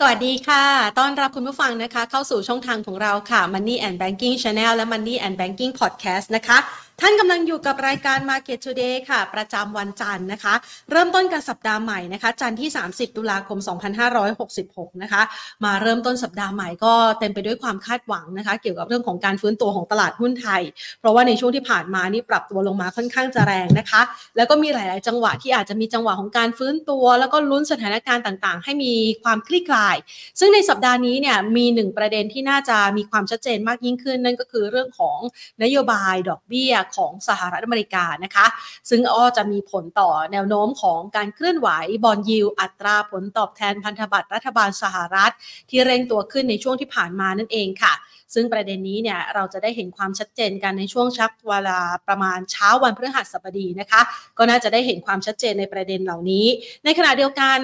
สวัสดีค่ะ ต้อนรับคุณผู้ฟังนะคะ เข้าสู่ช่องทางของเราค่ะ Money and Banking Channel และ Money and Banking Podcast นะคะ ท่านกำลังอยู่กับรายการ Market Today ค่ะ ประจำวันจันทร์นะคะ เริ่มต้นกันสัปดาห์ใหม่นะคะ จันทร์ที่ 30 ตุลาคม 2566 นะคะ มาเริ่มต้นสัปดาห์ใหม่ก็เต็มไปด้วยความคาดหวังนะคะ เกี่ยวกับเรื่องของการฟื้นตัวของตลาดหุ้นไทย เพราะว่าในช่วงที่ผ่านมานี่ปรับตัวลงมาค่อนข้างจะแรงนะคะ แล้วก็มีหลาย ๆ จังหวะที่อาจจะมีจังหวะของการฟื้นตัว แล้วก็ลุ้นสถานการณ์ต่าง ๆ ให้มีความคลี่คลาย ซึ่งในสัปดาห์นี้เนี่ยมีหนึ่งประเด็นที่น่าจะมีความชัดเจนมากยิ่งขึ้น นั่นก็คือเรื่องของนโยบายดอกเบี้ยของสหรัฐอเมริกานะคะ ซึ่งอ้อจะมีผลต่อแนวโน้มของการเคลื่อนไหวบอลยิวอัตราผลตอบแทนพันธบัตรรัฐบาลสหรัฐ ที่เร่งตัวขึ้นในช่วงที่ผ่านมานั่นเองค่ะ ซึ่งประเด็นนี้เนี่ยเราจะได้เห็นความชัดเจนกันในช่วงชักเวลาประมาณเช้าวันพฤหัสบดีนะคะ ก็น่าจะได้เห็นความชัดเจนในประเด็นเหล่านี้ ในขณะเดียวกัน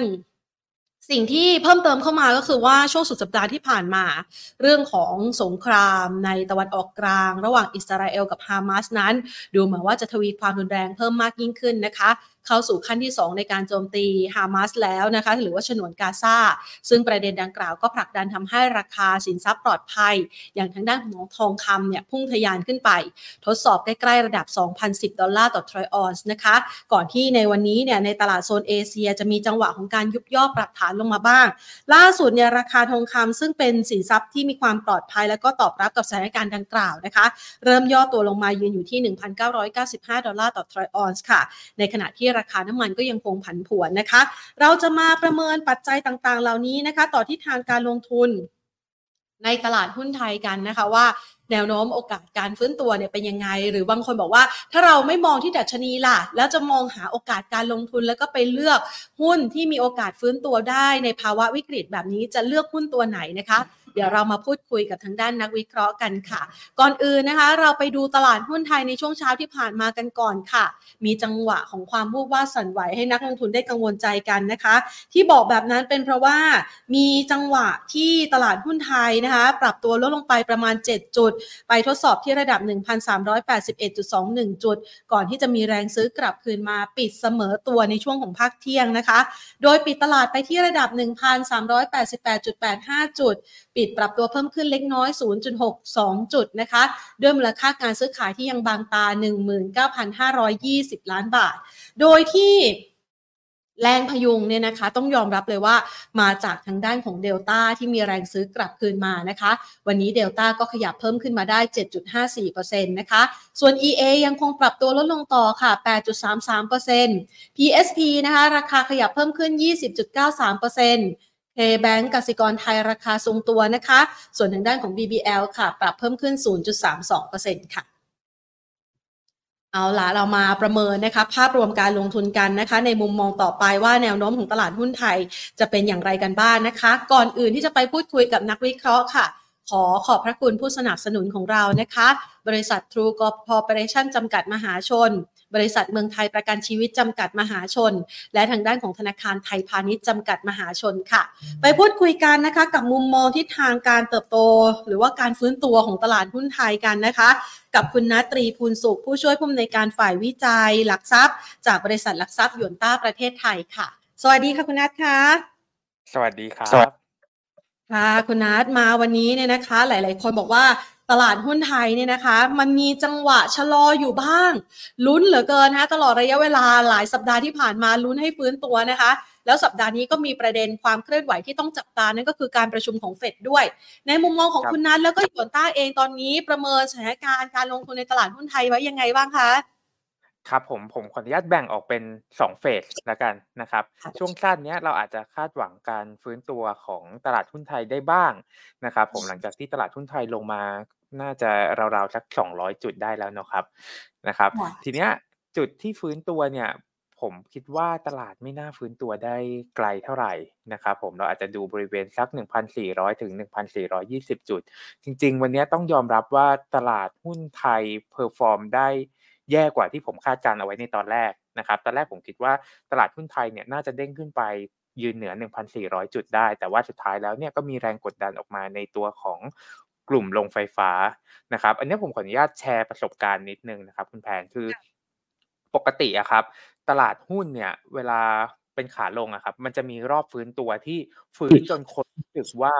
สิ่งที่เพิ่มเติมเข้ามาก็คือว่าช่วงสุดสัปดาห์ที่ผ่านมา เรื่องของสงครามในตะวันออกกลาง ระหว่างอิสราเอลกับฮามาสนั้น ดูเหมือนว่าจะทวีความรุนแรงเพิ่มมากยิ่งขึ้นนะคะ เข้าสู่ขั้นที่ 2 ในการโจมตีฮามาสแล้วนะคะหรือว่าฉนวนกาซาซึ่งประเด็นดังกล่าวก็ผลักดันทำให้ราคาสินทรัพย์ปลอดภัย อย่างทางด้านของทองคำเนี่ยพุ่งทะยานขึ้นไป ทดสอบใกล้ ๆ ระดับ 2,010 ดอลลาร์ต่อทรอยออนซ์นะคะ ก่อนที่ในวันนี้เนี่ยในตลาดโซนเอเชียจะมีจังหวะของการยุบย่อปรับฐานลงมาบ้าง ล่าสุดเนี่ยราคาทองคำซึ่งเป็นสินทรัพย์ที่มีความปลอดภัย และก็ตอบรับกับสถานการณ์ดังกล่าวนะคะ เริ่มย่อตัวลงมายืนอยู่ที่ 1,995 ดอลลาร์ต่อทรอยออนซ์ค่ะ ในขณะที่ราคาน้ำมันก็ยังคงผันผวนนะคะ เราจะมาประเมินปัจจัยต่างๆ เหล่านี้นะคะ ต่อที่ทางการลงทุนในตลาดหุ้นไทยกันนะคะว่าแนวโน้มโอกาสการฟื้นตัวเนี่ยเป็นยังไง หรือบางคนบอกว่า ถ้าเราไม่มองที่ดัชนีล่ะ แล้วจะมองหาโอกาสการลงทุนแล้วก็ไปเลือกหุ้นที่มีโอกาสฟื้นตัวได้ในภาวะวิกฤตแบบนี้จะเลือกหุ้นตัวไหนนะคะ เดี๋ยวเรามาพูดคุยกับทางด้านนักวิเคราะห์กันค่ะ ก่อนอื่นนะคะ เราไปดูตลาดหุ้นไทยในช่วงเช้าที่ผ่านมากันก่อนค่ะ มีจังหวะของความวูบวาสั่นไหวให้นักลงทุนได้กังวลใจกันนะคะ ที่บอกแบบนั้นเป็นเพราะว่ามีจังหวะที่ตลาดหุ้นไทยนะคะ ปรับตัวลดลงไปประมาณ 7 จุด ไปทดสอบที่ระดับ 1,381.21 จุด ก่อนที่จะมีแรงซื้อกลับคืนมาปิดเสมอตัวในช่วงของภาคเที่ยงนะคะ โดยปิดตลาดไปที่ระดับ 1,388.85 จุด ปิดปรับตัวเพิ่มขึ้นเล็กน้อย 0.62 จุดนะคะ ด้วยมูลค่าการซื้อขายที่ยังบางตา 19,520 ล้านบาท โดยที่แรงพยุงเนี่ยนะคะต้องยอมรับเลยว่ามาจากทางด้านของเดลต้าที่มีแรงซื้อกลับคืนมานะคะ วันนี้เดลต้าก็ขยับเพิ่มขึ้นมาได้ 7.54%นะคะ ส่วน EA ยังคงปรับตัวลดลงต่อค่ะ 8.33% PSP นะคะ ราคาขยับเพิ่มขึ้น 20.93% เคแบงก์กสิกรไทยราคาทรงตัวนะคะ ส่วนทางด้านของ BBL ค่ะ ปรับเพิ่มขึ้น 0.32%ค่ะ เอาละเรามาประเมินนะคะ ภาพรวมการลงทุนกันนะคะ ในมุมมองต่อไปว่าแนวโน้มของตลาดหุ้นไทยจะเป็นอย่างไรกันบ้างนนะคะ ก่อนอื่นที่จะไปพูดคุยกับนักวิเคราะห์ค่ะขอขอบพระคุณผู้สนับสนุนของเรานะคะ บริษัท True Corporation จำกัดมหาชน บริษัทเมืองไทยประกันชีวิตจำกัดมหาชน และทางด้านของธนาคารไทยพาณิชย์จำกัดมหาชนค่ะ ไปพูดคุยกันนะคะกับมุมมองที่ทางการเติบโต หรือว่าการฟื้นตัวของตลาดหุ้นไทยกันนะคะ กับคุณนัตรีพูลสุข ผู้ช่วยผู้อำนวยการฝ่ายวิจัย หลักทรัพย์ จากบริษัทหลักทรัพย์หยวนต้าประเทศไทยค่ะ สวัสดีค่ะคุณนัทค่ะสวัสดีครับค่ะคุณนัทมาวันนี้เนี่ยนะคะ หลาย ๆ คนบอกว่า ตลาดหุ้นไทยเนี่ยนะคะ มันมีจังหวะชะลออยู่บ้าง ลุ้นเหลือเกินนะคะตลอดระยะเวลาหลายสัปดาห์ที่ผ่านมาลุ้นให้ฟื้นตัวนะคะ แล้วสัปดาห์นี้ก็มีประเด็นความเคลื่อนไหวที่ต้องจับตานั่นก็คือการประชุมของเฟดด้วย ในมุมมองของคุณนัทแล้วก็หยวนต้าเองตอนนี้ประเมินสถานการณ์การลงทุนในตลาดหุ้นไทยไว้ยังไงบ้างคะ ครับผมผมขออนุญาตแบ่งออกเป็น2เฟสแล้วกันนะครับ ช่วงสั้นนี้เราอาจจะคาดหวังการฟื้นตัวของตลาดหุ้นไทยได้บ้างนะครับ ผมหลังจากที่ตลาดหุ้นไทยลงมาน่าจะราวๆสัก 200 จุดได้แล้วนะครับนะครับ ทีเนี้ยจุดที่ฟื้นตัวเนี่ยผมคิดว่าตลาดไม่น่าฟื้นตัวได้ไกลเท่าไหร่นะครับผมเราอาจจะดูบริเวณสัก 1,400 ถึง 1,420 จุด จริง ๆ วันนี้ต้องยอมรับว่าตลาดหุ้นไทย perform ได้ แย่กว่าที่ผมคาดการณ์เอาไว้ในตอนแรกนะครับ ตอนแรกผมคิดว่าตลาดหุ้นไทยเนี่ยน่าจะเด้งขึ้นไปยืนเหนือ 1,400 จุดได้ แต่ว่าสุดท้ายแล้วเนี่ยก็มีแรงกดดันออกมาในตัวของกลุ่มโรงไฟฟ้านะครับ อันนี้ผมขออนุญาตแชร์ประสบการณ์นิดนึงนะครับคุณแพนคือปกติอะครับ ตลาดหุ้นเนี่ย เวลาเป็นขาลงอะครับ มันจะมีรอบฟื้นตัวที่ฟื้นจนคนรู้สึกว่า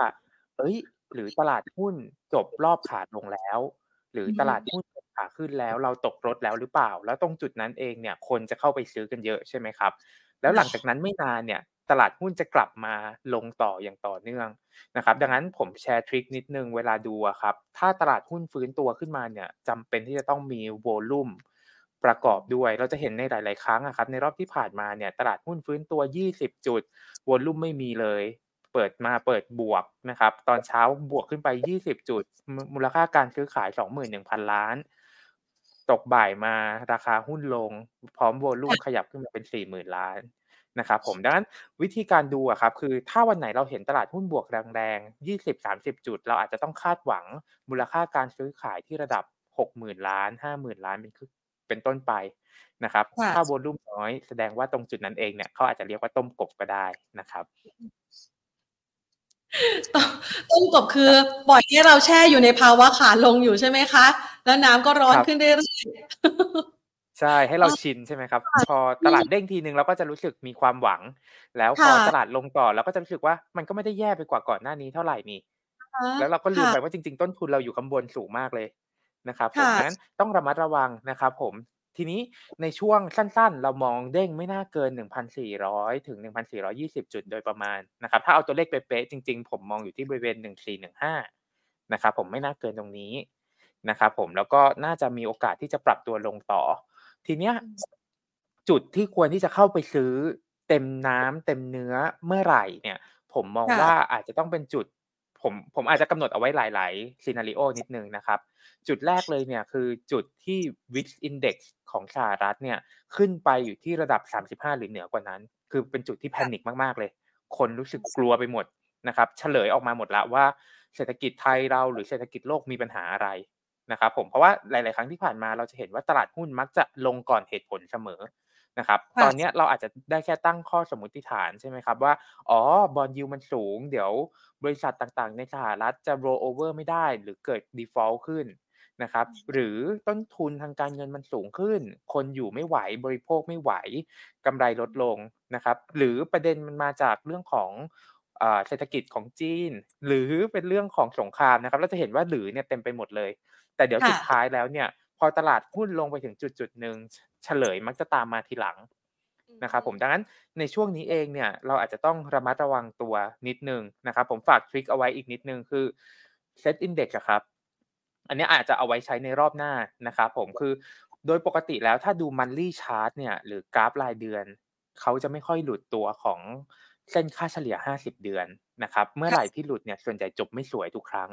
เฮ้ย หรือตลาดหุ้นจบรอบขาลงแล้ว หรือตลาดหุ้น ขาขึ้นแล้วเราตกรถแล้วหรือเปล่า แล้วตรงจุดนั้นเองเนี่ยคนจะเข้าไปซื้อกันเยอะใช่ไหมครับ แล้วหลังจากนั้นไม่นานเนี่ยตลาดหุ้นจะกลับมาลงต่ออย่างต่อเนื่องนะครับ ดังนั้นผมแชร์ทริคนิดนึงเวลาดูครับ ถ้าตลาดหุ้นฟื้นตัวขึ้นมาเนี่ยจำเป็นที่จะต้องมีโวลุ่มประกอบด้วย เราจะเห็นในหลาย ๆ ครั้งอะครับ ในรอบที่ผ่านมาเนี่ยตลาดหุ้นฟื้นตัว 20 จุดโวลุ่มไม่มีเลย เปิดมาเปิดบวกนะครับ ตอนเช้าบวกขึ้นไป 20 จุดมมูลค่าการซื้อขาย 21,000 ล้าน ตกบ่ายมาราคาหุ้นลง พร้อมวอลุ่มขยับขึ้นมาเป็น40,000ล้านนะครับผมดังนั้นวิธีการดูอะครับคือถ้าวันไหนเราเห็นตลาดหุ้นบวกแรงๆ20-30จุด เราอาจจะต้องคาดหวังมูลค่าการซื้อขายที่ระดับ60,000ล้าน50,000ล้านเป็นคึเป็นต้นไปนะครับค่ะถ้าวอลุ่มน้อยแสดงว่าตรงจุดนั้นเองเนี่ยเขาอาจจะเรียกว่าต้มกบก็ได้นะครับ ต้มต้มกบคือปล่อยให้เราแช่อยู่ในภาวะขาลงอยู่ใช่ไหมคะ แล้วน้ำก็ร้อนครับขึ้นเรื่อยๆใช่ให้เราชินใช่ไหมครับค่ะพอตลาดเด้งทีหนึ่งเราก็จะรู้สึกมีความหวัง แล้วพค่อะตลาดลงต่อเราก็จะรู้สึกว่ามันก็ไม่ได้แย่ไปกว่าก่อนหน้านี้เท่าไรนี่อะฮะแล้วเราก็ลืค่มะไปว่าจริง ๆ ต้นทุนเราอยู่ข้างบนสูงมากเลยนะครับผมค่ะดังนั้นต้องระมัดระวังนะครับผม ทีนี้ในช่วงสั้นๆ เรามองเด้งไม่น่าเกิน 1,400 ถึง 1,420 จุดโดยประมาณนะครับ ถ้าเอาตัวเลขเป๊ะๆจริงๆ ผมมองอยู่ที่บริเวณ 1415 นะครับผมไม่น่าเกินตรงนี้นะครับผมแล้วก็น่าจะมีโอกาสที่จะปรับตัวลงต่อ ทีเนี้ยอืมจุดที่ควรที่จะเข้าไปซื้อเต็มน้ำเต็มเนื้อเมื่อไหร่เนี่ย ผมมองค่ะว่าอาจจะต้องเป็นจุด ผมผมอาจจะกำหนดเอาไว้หลายๆ scenario นิดหนึ่งนะครับ จุดแรกเลยเนี่ยคือจุดที่ VIX Index ของสหรัฐเนี่ยขึ้นไปอยู่ที่ระดับ 35 หรือเหนือกว่านั้น คือเป็นจุดที่ค่ะ panic มากๆเลย คนรู้สึกกลัวไปหมดนะครับเฉลยออกมาหมดแล้วว่าเศรษฐกิจไทยเราหรือเศรษฐกิจโลกมีปัญหาอะไรนะครับผมเพราะว่าหลาย ๆ ครั้งที่ผ่านมาเราจะเห็นว่าตลาดหุ้นมักจะลงก่อนเหตุผลเสมอ นะครับค่ะตอนเนี้ยเราอาจจะได้แค่ตั้งข้อสมมุติฐานใช่ไหมครับว่า อ๋อ Bond yield มันสูง เดี๋ยวบริษัทต่างๆ ในสหรัฐจะ roll over ไม่ได้หรือเกิด default ขึ้นนะครับหรือต้นทุนทางการเงินมันสูงขึ้น คนอยู่ไม่ไหวบริโภคไม่ไหวกำไรลดลงนะครับหรือประเด็นมันมาจากเรื่องของอ่าเศรษฐกิจของจีน หรือเป็นเรื่องของสงครามนะครับเราจะเห็นว่าหรือเนี่ยเต็มไปหมดเลย แต่เดี๋ยวค่ะสุดท้ายแล้วเนี่ย พอตลาดหุ้นลงไปถึงจุดๆหนึ่งฉเฉลยมักจะตามมาทีหลังอืนะครับผมมดังนั้นในช่วงนี้เองเนี่ยเราอาจจะต้องระมัดระวังตัวนิดหนึ่งนะครับผมฝากทริกเอาไว้อีกนิดหนึ่งคือ Set Index อะครับอันเนี้ยอาจจะเอาไว้ใช้ในรอบหน้านะครับผมคือโดยปกติแล้วถ้าดู monthly chart เนี่ยหรือกราฟรายเดือน เขาจะไม่ค่อยหลุดตัวของเส้นค่าเฉลี่ย 50 เดือนนะครับเมื่อค่ะไหร่ที่หลุดเนี่ยส่วนใหญ่จบไม่สวยทุกครั้ง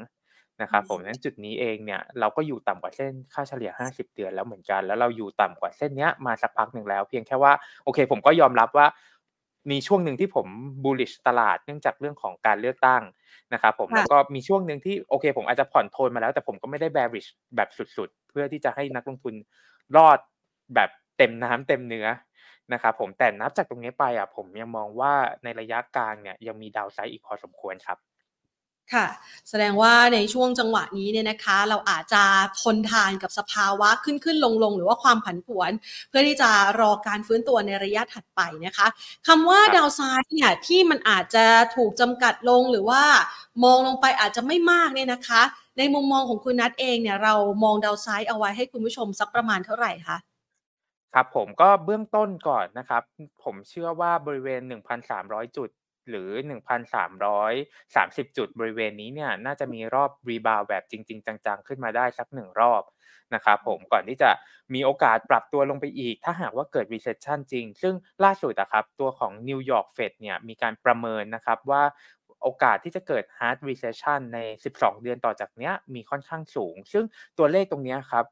นะคอืรับผมมดังนั้นจุดนี้เองเนี่ยเราก็อยู่ต่ำกว่าเส้นค่าเฉลี่ย 50 เดือนแล้วเหมือนกัน แล้วเราอยู่ต่ำกว่าเส้นเนี้ยมาสักพักหนึ่งแล้ว เพียงแค่ว่าโอเค ผมก็ยอมรับว่า มีช่วงหนึ่งที่ผม bullish ตลาดเนื่องจากเรื่องของการเลือกตั้งนะครับผมค่แล้ะวก็มีช่วงหนึ่งที่โอเค ผมอาจจะผ่อนโทนมาแล้ว แต่ผมก็ไม่ได้ bearish แบบสุดๆ เพื่อที่จะให้นักลงทุนรอดแบบเต็มน้ำเต็มเนื้อนะครับผมแต่นับจากตรงนี้ไปอะผมยังมองว่าในระยะกลางเนี่ยยังมี downside อีกพอสมควรครับ ค่ะแสดงว่าในช่วงจังหวะนี้เนี่ยนะคะ เราอาจจะทนทานกับสภาวะขึ้นๆลงๆหรือว่าความผันผวน เพื่อที่จะรอการฟื้นตัวในระยะถัดไปนะคะคำว่าครับ downside เนี่ยที่มันอาจจะถูกจำกัดลงหรือว่ามองลงไปอาจจะไม่มากเนี่ยนะคะ ในมุมมองของคุณนัทเองเนี่ยเรามอง downside เอาไว้ให้คุณผู้ชมสักประมาณเท่าไรคะ?ครับผมก็เบื้องต้นก่อนนะครับอือผมเชื่อว่าบริเวณ 1,300 จุด หรือ 1,330 จุดบริเวณนี้เนี่ยน่าจะมีรอบรีบาวแบบจริง ๆ จังๆ ขึ้นมาได้สัก1รอบนะครับผมก่อนที่จะมีโอกาสปรับตัวลงไปอีก ถ้าหากว่าเกิด recession จริง ซึ่งล่าสุดอะครับตัวของ New York Fed เนี่ยมีการประเมินนะครับว่าโอกาสที่จะเกิด hard recession ใน 12 เดือนต่อจากเนี้ยมีค่อนข้างสูง ซึ่งตัวเลขตรงนี้ครับ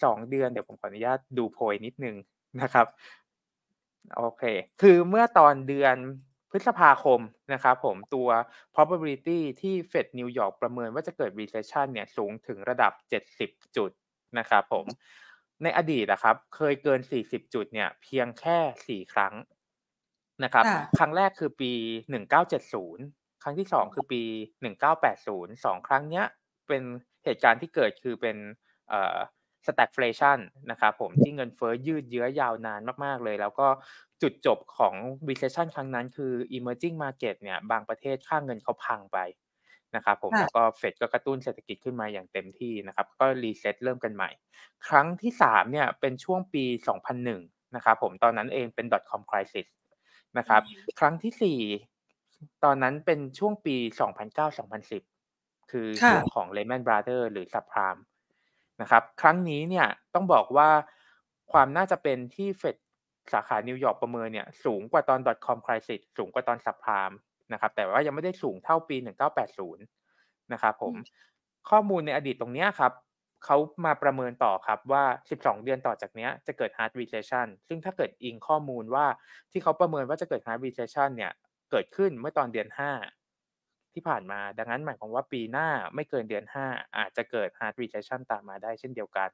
12 เดือนเดี๋ยวผมขออนุญาตดูโพยนิดหนึ่งนะครับโอเค คือเมื่อตอนเดือน พฤษภาคมนะครับผมตัว probability ที่ Fed New York ประเมินว่าจะเกิด recession เนี่ยสูงถึงระดับ 70 จุดนะครับผมในอดีตอะครับเคยเกิน 40 จุดเนี่ยเพียงแค่ 4 ครั้งนะครับค่ะครั้งแรกคือปี 1970 ครั้งที่ 2 คือปี 1980 2 ครั้งเนี้ยเป็นเหตุการณ์ที่เกิดคือเป็นเอ่อ stagflation นะครับผมที่เงินเฟ้อยืดเยื้อยาวนานมาก ๆ เลย แล้วก็ จุดจบของ recession ครั้งนั้นคือ emerging market เนี่ยบางประเทศค่าเงินเขาพังไปนะครับผมค่ะแล้วก็เฟดก็กระตุ้นเศรษฐกิจขึ้นมาอย่างเต็มที่นะครับ ก็รีเซ็ตเริ่มกันใหม่ ครั้งที่สามเนี่ยเป็นช่วงปี 2001 นะครับผมตอนนั้นเองเป็น dot-com crisis นะครับครั้งที่สี่ตอนนั้นเป็นช่วงปี 2009-2010 คือค่ะช่วงของ Lehman Brothers หรือ subprime นะครับ ครั้งนี้เนี่ยต้องบอกว่าความน่าจะเป็นที่เฟด สาขานิวยอร์กประเมินเนี่ยสูงกว่าตอน dot-com crisis สูงกว่าตอน subprime นะครับแต่ว่ายังไม่ได้สูงเท่าปี 1980 นะครับผมข้อมูลในอดีตตรงเนี้ยครับเขามาประเมินต่อครับว่า 12 เดือนต่อจากเนี้ยจะเกิด hard recession ซึ่งถ้าเกิดอิงข้อมูลว่าที่เขาประเมินว่าจะเกิด hard recession เนี่ยเกิดขึ้นเมื่อตอนเดือน 5 ที่ผ่านมา ดังนั้นหมายความว่าปีหน้าไม่เกินเดือน 5 อาจจะเกิด hard recession ตามมาได้เช่นเดียวกัน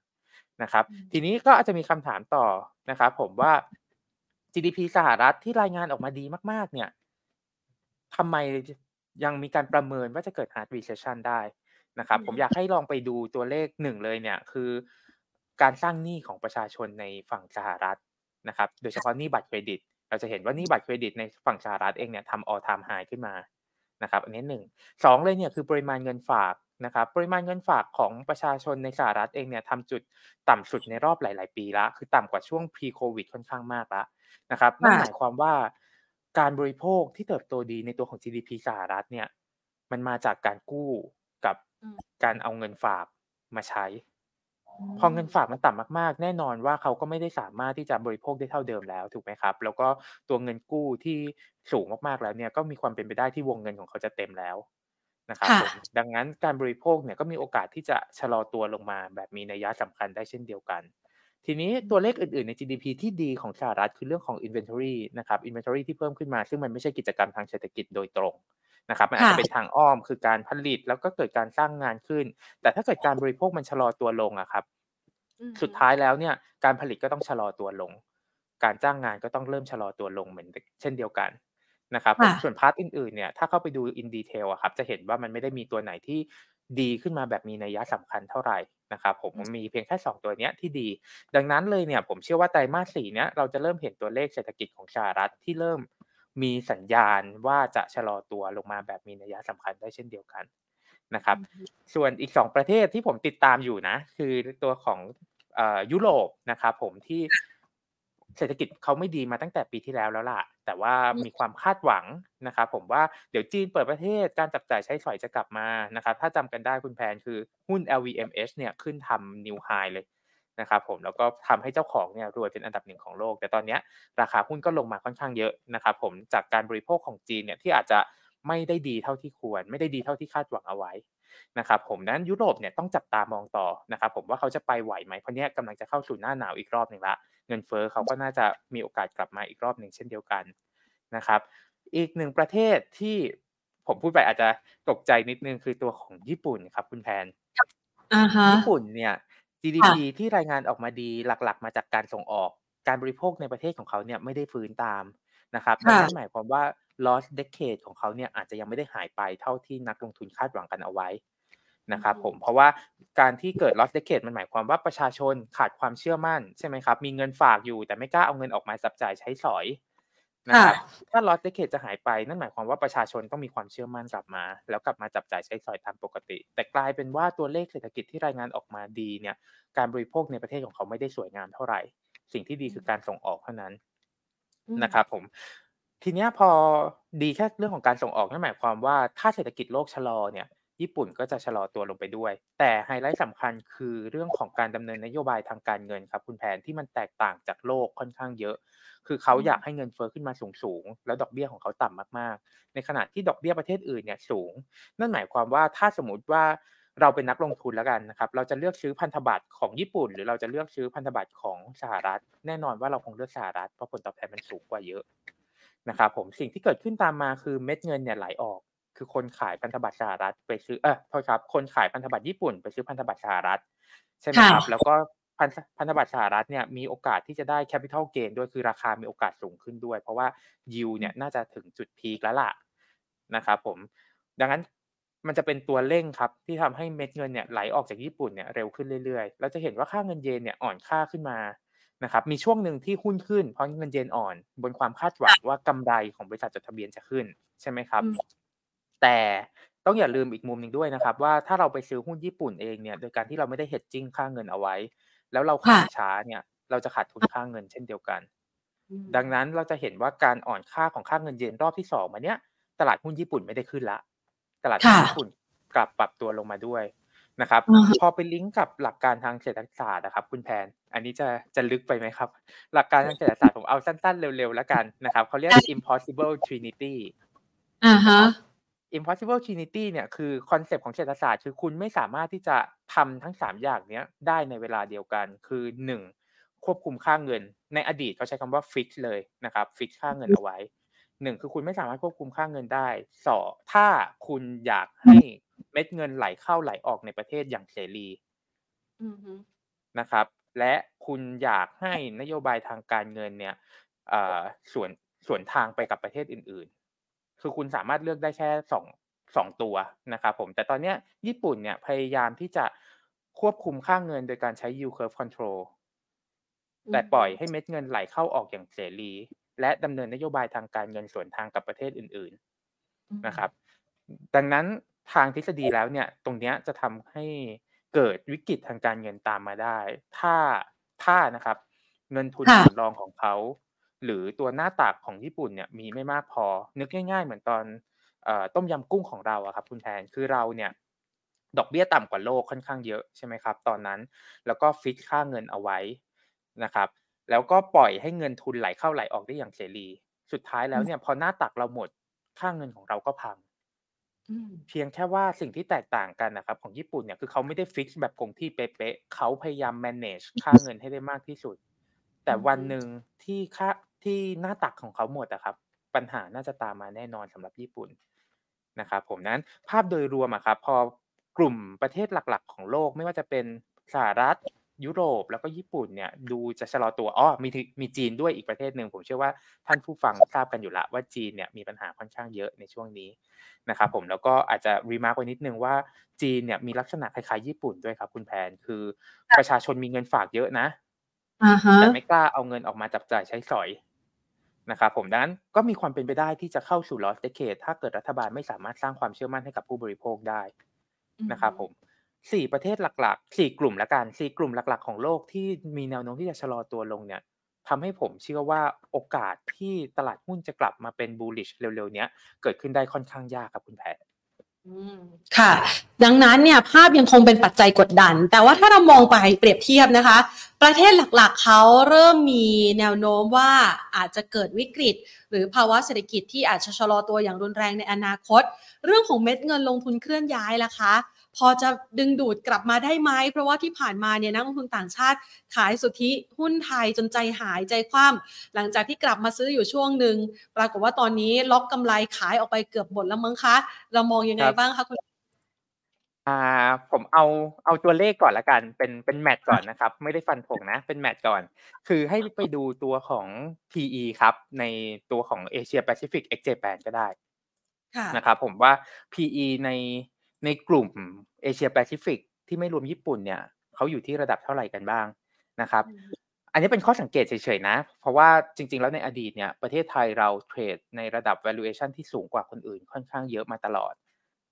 นะครับอืมทีนี้ก็อาจจะมีคำถามต่อนะครับผมว่า GDP สหรัฐที่รายงานออกมาดีมาก ๆ เนี่ยทำไมยังมีการประเมินว่าจะเกิด hard recession ได้นะครับ ผมอยากให้ลองไปดูตัวเลขหนึ่งเลยเนี่ย คือการสร้างหนี้ของประชาชนในฝั่งสหรัฐนะครับ โดยเฉพาะหนี้บัตรเครดิต เราจะเห็นว่าหนี้บัตรเครดิตในฝั่งสหรัฐเองเนี่ยทำ all time high ขึ้นมานะครับ อันนี้หนึ่งสองเลยเนี่ยคือปริมาณเงินฝาก นะครับปริมาณเงินฝากของประชาชนในสหรัฐเองเนี่ยทำจุดต่ำสุดในรอบหลาย ๆ ปีละคือต่ำกว่าช่วง pre covid ค่อนข้างมากละนะครับนั่นค่ะหมายความว่าการบริโภคที่เติบโตดีในตัวของ GDP สหรัฐเนี่ย มันมาจากการกู้กับอืมการเอาเงินฝากมาใช้ พอเงินฝากมันต่ำมากๆ แน่นอนว่าเขาก็ไม่ได้สามารถที่จะบริโภคได้เท่าเดิมแล้วถูกไหมครับ แล้วก็ตัวเงินกู้ที่สูงมากๆแล้วเนี่ยก็มีความเป็นไปได้ที่วงเงินของเขาจะเต็มแล้ว นะครับค่ะผมดังนั้นการบริโภคเนี่ยก็มีโอกาสที่จะชะลอตัวลงมาแบบมีนัยสำคัญได้เช่นเดียวกัน ทีนี้ตัวเลขอื่นๆใน GDP ที่ดีของสหรัฐคือเรื่องของ inventory นะครับ inventory ที่เพิ่มขึ้นมา ซึ่งมันไม่ใช่กิจกรรมทางเศรษฐกิจโดยตรงนะครับมันอาจค่ะจะเป็นทางอ้อมคือการผลิตแล้วก็เกิดการสร้างงานขึ้น แต่ถ้าเกิดการบริโภคมันชะลอตัวลงอะครับอืมสุดท้ายแล้วเนี่ยการผลิตก็ต้องชะลอตัวลง การจ้างงานก็ต้องเริ่มชะลอตัวลงเหมือนเช่นเดียวกัน นะครับผมค่ะส่วน part อื่นๆเนี่ยถ้าเข้าไปดู in detail อะครับจะเห็นว่ามันไม่ได้มีตัวไหนที่ดีขึ้นมาแบบมีนัยสำคัญเท่าไหร่นะครับผมมันมีเพียงแค่ 2 ตัวเนี้ยที่ดี ดังนั้นเลยเนี่ยผมเชื่อว่าไตรมาสสี่เนี้ยเราจะเริ่มเห็นตัวเลขเศรษฐกิจของสหรัฐที่เริ่มมีสัญญาณว่าจะชะลอตัวลงมาแบบมีนัยสำคัญได้เช่นเดียวกันนะครับ ส่วนอีก 2 ประเทศที่ผมติดตามอยู่นะ คือตัวของเอ่อยุโรปนะครับผมที่ เศรษฐกิจเขาไม่ดีมาตั้งแต่ปีที่แล้วแล้วล่ะ แต่ว่าอืมมีความคาดหวังนะครับผมว่าเดี๋ยวจีนเปิดประเทศการจับจ่ายใช้สอยจะกลับมานะครับถ้าจำกันได้คุณแพนคือหุ้น LVMH เนี่ยขึ้นทำนิวไฮเลยนะครับผมแล้วก็ทำให้เจ้าของเนี่ยรวยเป็นอันดับหนึ่งของโลก แต่ตอนเนี้ยราคาหุ้นก็ลงมาค่อนข้างเยอะนะครับผมจากการบริโภคของจีนเนี่ยที่อาจจะไม่ได้ดีเท่าที่ควร ไม่ได้ดีเท่าที่คาดหวังเอาไว้นะครับผมนั้นยุโรปเนี่ยต้องจับตามองต่อนะครับผมว่าเขาจะไปไหวไหมเพราะเนี้ยกำลังจะเข้าสู่หน้าหนาวอีกรอบหนึ่งละ เงินเฟ้อเขาก็น่าจะมีโอกาสกลับมาอีกรอบหนึ่งเช่นเดียวกันนะครับ อีกหนึ่งประเทศที่ผมพูดไปอาจจะตกใจนิดนึงคือตัวของญี่ปุ่นครับ คุณแพนอ่าฮะญี่ปุ่นเนี่ย GDP ที่รายงานออกมาดีหลักๆ มาจากการส่งออกการบริโภคในประเทศของเขาเนี่ยไม่ได้ฟื้นตามนะครับดังค่ะนั้นหมายความว่า lost decade ของเขาเนี่ยอาจจะยังไม่ได้หายไปเท่าที่นักลงทุนคาดหวังกันเอาไว้ นะครับผมเพราะว่าการที่เกิด lost decade มันหมายความว่าประชาชนขาดความเชื่อมั่นใช่ไหมครับมีเงินฝากอยู่แต่ไม่กล้าเอาเงินออกมาจับจ่ายใช้สอยนะครับถ้า lost decade จะหายไปนั่นหมายความว่าประชาชนต้องมีความเชื่อมั่นกลับมา แล้วกลับมาจับจ่ายใช้สอยตามปกติ แต่กลายเป็นว่าตัวเลขเศรษฐกิจที่รายงานออกมาดีเนี่ยการบริโภคในประเทศของเขาไม่ได้สวยงามเท่าไหร่ สิ่งที่ดีคือการส่งออกเท่านั้นอืมนะครับผมทีเนี้ยพอดีแค่เรื่องของการส่งออกนั่นหมายความว่าถ้าเศรษฐกิจโลกชะลอเนี่ย ญี่ปุ่นก็จะชะลอตัวลงไปด้วย แต่ไฮไลท์สำคัญคือเรื่องของการดำเนินนโยบายทางการเงินครับคุณแผนที่มันแตกต่างจากโลกค่อนข้างเยอะ คือเขาอืมอยากให้เงินเฟ้อขึ้นมาสูงๆ แล้วดอกเบี้ยของเขาต่ำมากๆ ในขณะที่ดอกเบี้ยประเทศอื่นเนี่ยสูง นั่นหมายความว่าถ้าสมมติว่าเราเป็นนักลงทุนแล้วกันนะครับ เราจะเลือกซื้อพันธบัตรของญี่ปุ่น หรือเราจะเลือกซื้อพันธบัตรของสหรัฐ แน่นอนว่าเราคงเลือกสหรัฐเพราะผลตอบแทนมันสูงกว่าเยอะนะครับผมสิ่งที่เกิดขึ้นตามมาคือเม็ดเงินเนี่ยไหลออก คือคนขายพันธบัตรสหรัฐไปซื้อเออโทษครับ คนขายพันธบัตรญี่ปุ่นไปซื้อพันธบัตรสหรัฐใช่ไหมครับค่ะแล้วก็พันธพันธบัตรสหรัฐเนี่ยมีโอกาสที่จะได้แคปิตอลเกนด้วยคือราคามีโอกาสสูงขึ้นด้วย เพราะว่ายิวเนี่ยน่าจะถึงจุดพีคแล้วล่ะนะครับผมดังนั้นมันจะเป็นตัวเร่งครับ ที่ทำให้เม็ดเงินเนี่ยไหลออกจากญี่ปุ่นเนี่ยเร็วขึ้นเรื่อยๆเราจะเห็นว่าค่าเงินเยนเนี่ยอ่อนค่าขึ้นมานะครับมีช่วงหนึ่งที่หุ้นขึ้นเพราะเงินเยนอ่อน บนความคาดหวังว่ากำไรของบริษัทจดทะเบียนจะขึ้นใช่ไหมครับ แต่ต้องอย่าลืมอีกมุมหนึ่งด้วยนะครับ ว่าถ้าเราไปซื้อหุ้นญี่ปุ่นเองเนี่ย โดยการที่เราไม่ได้เฮดจิ้งค่าเงินเอาไว้ แล้วเราขายช้าเนี่ย เราจะขาดทุนค่าเงินเช่นเดียวกัน ดังนั้นเราจะเห็นว่าการอ่อนค่าของค่าเงินเยนรอบที่สองมาเนี้ยตลาดหุ้นญี่ปุ่นไม่ได้ขึ้นละ ตลาดหุ้นญี่ปุ่นกลับปรับตัวลงมาด้วยนะครับ พอไปลิงก์กับหลักการทางเศรษฐศาสตร์นะครับ คุณแพน อันนี้จะจะลึกไปไหมครับ หลักการทางเศรษฐศาสตร์ผมเอาสั้นๆเร็วๆแล้วกันนะครับเขาเรียก impossible trinity อ่าฮะ impossible trinity เนี่ยคือ concept ของเศรษฐศาสตร์ คือคุณไม่สามารถที่จะทำทั้งสามอย่างเนี้ยได้ในเวลาเดียวกันคือหนึ่งควบคุมค่าเงิน ในอดีตเขาใช้คำว่า fix เลยนะครับ fix ค่าเงินเอาไว้หนึ่งคือคุณไม่สามารถควบคุมค่าเงินได้สองถ้าคุณอยากให้เม็ดเงินไหลเข้าไหลออกในประเทศอย่างเสรีนะครับ และคุณอยากให้นโยบายทางการเงินเนี่ยส่วนส่วนทางไปกับประเทศอื่นๆ คือคุณสามารถเลือกได้แค่สองสองตัวนะครับผมแต่ตอนนี้ญี่ปุ่นเนี่ยพยายามที่จะควบคุมค่าเงินโดยการใช้ yield curve control แต่ปล่อยให้เม็ดเงินไหลเข้าออกอย่างเสรี และดำเนินนโยบายทางการเงินส่วนทางกับประเทศอื่น ๆนะครับ ดังนั้นทางทฤษฎีแล้วเนี่ย ตรงเนี้ยจะทำให้เกิดวิกฤตทางการเงินตามมาได้ ถ้าถ้านะครับ เงินทุนสำรองของเขา หรือตัวหน้าตากของญี่ปุ่นเนี่ยมีไม่มากพอ นึกง่าย ๆ เหมือนตอนต้มยำกุ้งของเราอะครับคุณแทนคือเราเนี่ยดอกเบี้ยต่ำกว่าโลกค่อนข้างเยอะใช่ไหมครับตอนนั้น แล้วก็ฟิกค่าเงินเอาไว้นะครับแล้วก็ปล่อยให้เงินทุนไหลเข้าไหลออกได้อย่างเสรี สุดท้ายแล้วเนี่ยพอหน้าตักเราหมดค่าเงินของเราก็พังเพียงแค่ว่าสิ่งที่แตกต่างกันนะครับของญี่ปุ่นเนี่ยคือเขาไม่ได้ฟิกแบบคงที่เป๊ะๆเขาพยายาม manage ค่าเงินให้ได้มากที่สุด แต่วันหนึ่งที่ค่า ที่หน้าตักของเขาหมดอะครับ ปัญหาน่าจะตามมาแน่นอนสำหรับญี่ปุ่นนะครับผมนั้นภาพโดยรวมอะครับพอกลุ่มประเทศหลักๆ ของโลกไม่ว่าจะเป็นสหรัฐยุโรปแล้วก็ญี่ปุ่นเนี่ยดูจะชะลอตัวอ๋อมีมีจีนด้วยอีกประเทศหนึ่งผมเชื่อว่าท่านผู้ฟังทราบกันอยู่ละว่าจีนเนี่ยมีปัญหาค่อนข้างเยอะในช่วงนี้นะครับผมแล้วก็อาจจะ remark ไว้นิดนึงว่าจีนเนี่ยมีลักษณะคล้ายๆญี่ปุ่นด้วยครับ คุณแพนคือประชาชนมีเงินฝากเยอะนะแต่ไม่กล้าเอาเงินออกมาจับจ่ายใช้สอย นะครับผมดังนั้นก็มีความเป็นไปได้ที่จะเข้าสู่ lost decade ถ้าเกิดรัฐบาลไม่สามารถสร้างความเชื่อมั่นให้กับผู้บริโภคได้นะครับผมสี่ประเทศหลักๆสี่กลุ่มละกันสี่กลุ่มหลัก ๆ ของโลกที่มีแนวโน้มที่จะชะลอตัวลงเนี่ยทำให้ผมเชื่อว่าโอกาสที่ตลาดหุ้นจะกลับมาเป็นบูลลิชเร็วๆเนี้ยเกิดขึ้นได้ค่อนข้างยากครับคุณแพท ค่ะ ดังนั้นเนี่ยภาพยังคงเป็นปัจจัยกดดัน แต่ว่าถ้าเรามองไปเปรียบเทียบนะคะ ประเทศหลักๆ เขาเริ่มมีแนวโน้มว่าอาจจะเกิดวิกฤต หรือภาวะเศรษฐกิจที่อาจจะชะลอตัวอย่างรุนแรงในอนาคต เรื่องของเม็ดเงินลงทุนเคลื่อนย้ายล่ะคะ พอจะดึงดูดกลับมาได้ไหมเพราะว่าที่ผ่านมาเนี่ยนักลงทุนต่างชาติขายสุทธิหุ้นไทยจนใจหายใจคว่ำหลังจากที่กลับมาซื้ออยู่ช่วงหนึ่งปรากฏว่าตอนนี้ล็อกกำไรขายออกไปเกือบหมดแล้วมั้งคะเรามองยังไงบ้างคะคุณอ่าผมเอาเอาตัวเลขก่อนละกัน เป็นเป็น math ก่อนนะครับ ไม่ได้ฟันธงนะ เป็น math ก่อน คือให้ไปดูตัวของ PE ครับ ในตัวของ Asia Pacific ex Japan ก็ได้นะครับผมว่า PE ใน ในกลุ่มเอเชียแปซิฟิกที่ไม่รวมญี่ปุ่นเนี่ยเขาอยู่ที่ระดับเท่าไหร่กันบ้างนะครับ อันนี้เป็นข้อสังเกตเฉยๆนะ เพราะว่าจริง ๆ แล้วในอดีตเนี่ยประเทศไทยเราเทรดในระดับ valuation ที่สูงกว่าคนอื่นค่อนข้างเยอะมาตลอด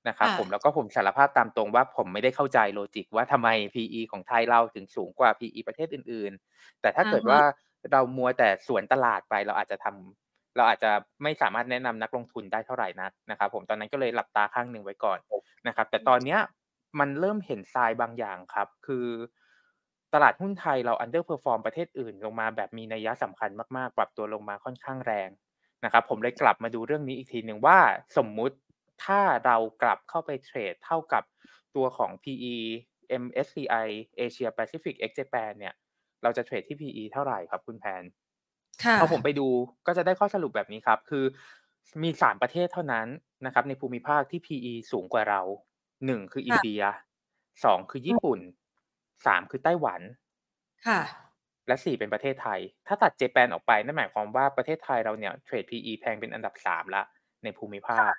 นะครับผมแล้วก็ผมสารภาพตามตรงว่าผมไม่ได้เข้าใจโลจิกว่าทำไม PE ของไทยเราถึงสูงกว่า PE ประเทศอื่น ๆ แต่ถ้าเกิดว่าเรามัวแต่สวนตลาดไปเราอาจจะทำ เราอาจจะไม่สามารถแนะนำนักลงทุนได้เท่าไหร่นักนะครับ ผมตอนนั้นก็เลยหลับตาข้างหนึ่งไว้ก่อนนะครับ แต่ตอนเนี้ยมันเริ่มเห็นทรายบางอย่างครับ คือตลาดหุ้นไทยเรา underperform ประเทศอื่นลงมาแบบมีนัยสำคัญมากๆ ปรับตัวลงมาค่อนข้างแรงนะครับ ผมเลยกลับมาดูเรื่องนี้อีกทีหนึ่งว่าสมมุติถ้าเรากลับเข้าไป trade เท่ากับตัวของ PE MSCI Asia Pacific ex Japan เนี่ย เราจะ trade ที่ PE เท่าไหร่ครับคุณแพน พอผมไปดูก็จะได้ข้อสรุปแบบนี้ครับ คือมีสามประเทศเท่านั้นนะครับ ในภูมิภาคที่ PE สูงกว่าเราหนึ่งคืออินเดียสองคือญี่ปุ่นสามคือไต้หวัน ค่ะ และสี่เป็นประเทศไทย ถ้าตัดเจแปนออกไปนั่นหมายความว่าประเทศไทยเราเนี่ยเทรด PE แพงเป็นอันดับสามละในภูมิภาค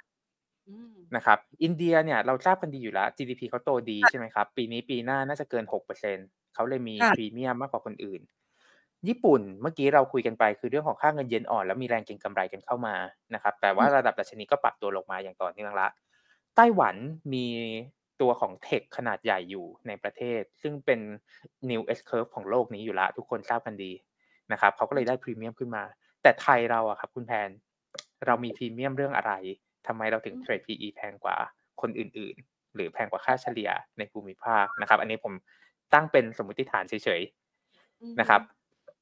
นะครับ อินเดียเนี่ยเราทราบกันดีอยู่แล้ว GDP เขาโตดีใช่ไหมครับ ปีนี้ปีหน้าน่าจะเกินหกเปอร์เซ็นเขาเลยมีพรีเมียมมากกว่าคนอื่น ญี่ปุ่นเมื่อกี้เราคุยกันไปคือเรื่องของค่าเงินเยนอ่อน แล้วมีแรงเก็งกำไรกันเข้ามานะครับ แต่ว่าระดับดัชนีก็ปรับตัวลงมาอย่างต่อเนื่องละไต้หวันมีตัวของเทคขนาดใหญ่อยู่ในประเทศ ซึ่งเป็น new S curve ของโลกนี้อยู่ละ ทุกคนทราบกันดีนะครับเขาก็เลยได้พรีเมียมขึ้นมา แต่ไทยเราอะครับคุณแพนเรามีพรีเมียมเรื่องอะไรทำไมเราถึงเทรด PE แพงกว่าคนอื่น ๆ หรือแพงกว่าค่าเฉลี่ยในภูมิภาคนะครับ อันนี้ผมตั้งเป็นสมมติฐานเฉยๆนะครับ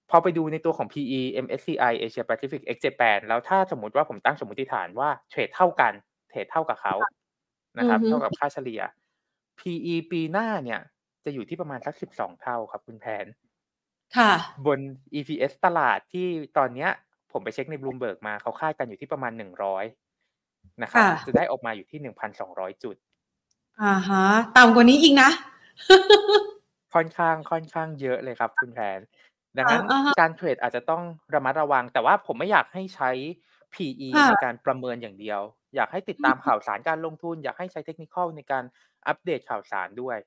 พอไปดูในตัวของ PE MSCI Asia Pacific X Japan แล้วถ้าสมมติว่าผมตั้งสมมติฐานว่าเทรดเท่ากัน เทรดเท่ากับเขานะครับ เท่ากับค่าเฉลี่ย PE ปีหน้าเนี่ย จะอยู่ที่ประมาณสักสิบสองเท่าครับคุณแพนค่ะ บน EPS ตลาดที่ตอนเนี้ย ผมไปเช็คในบลูมเบิร์กมาเขาคาดกันอยู่ที่ประมาณหนึ่งร้อยนะครับจะได้ออกมาอยู่ที่หนึ่งพันสองร้อยจุด อ่าฮะต่ำกว่านี้อีกนะ ค่อนข้างค่อนข้างเยอะเลยครับคุณแพน ดังนั้นการเทรดอาจจะต้องระมัดระวัง แต่ว่าผมไม่อยากให้ใช้ PE ในการประเมินอย่างเดียว อยากให้ติดตามข่าวสารการลงทุน อยากให้ใช้เทคนิคในการอัปเดตข่าวสารด้วย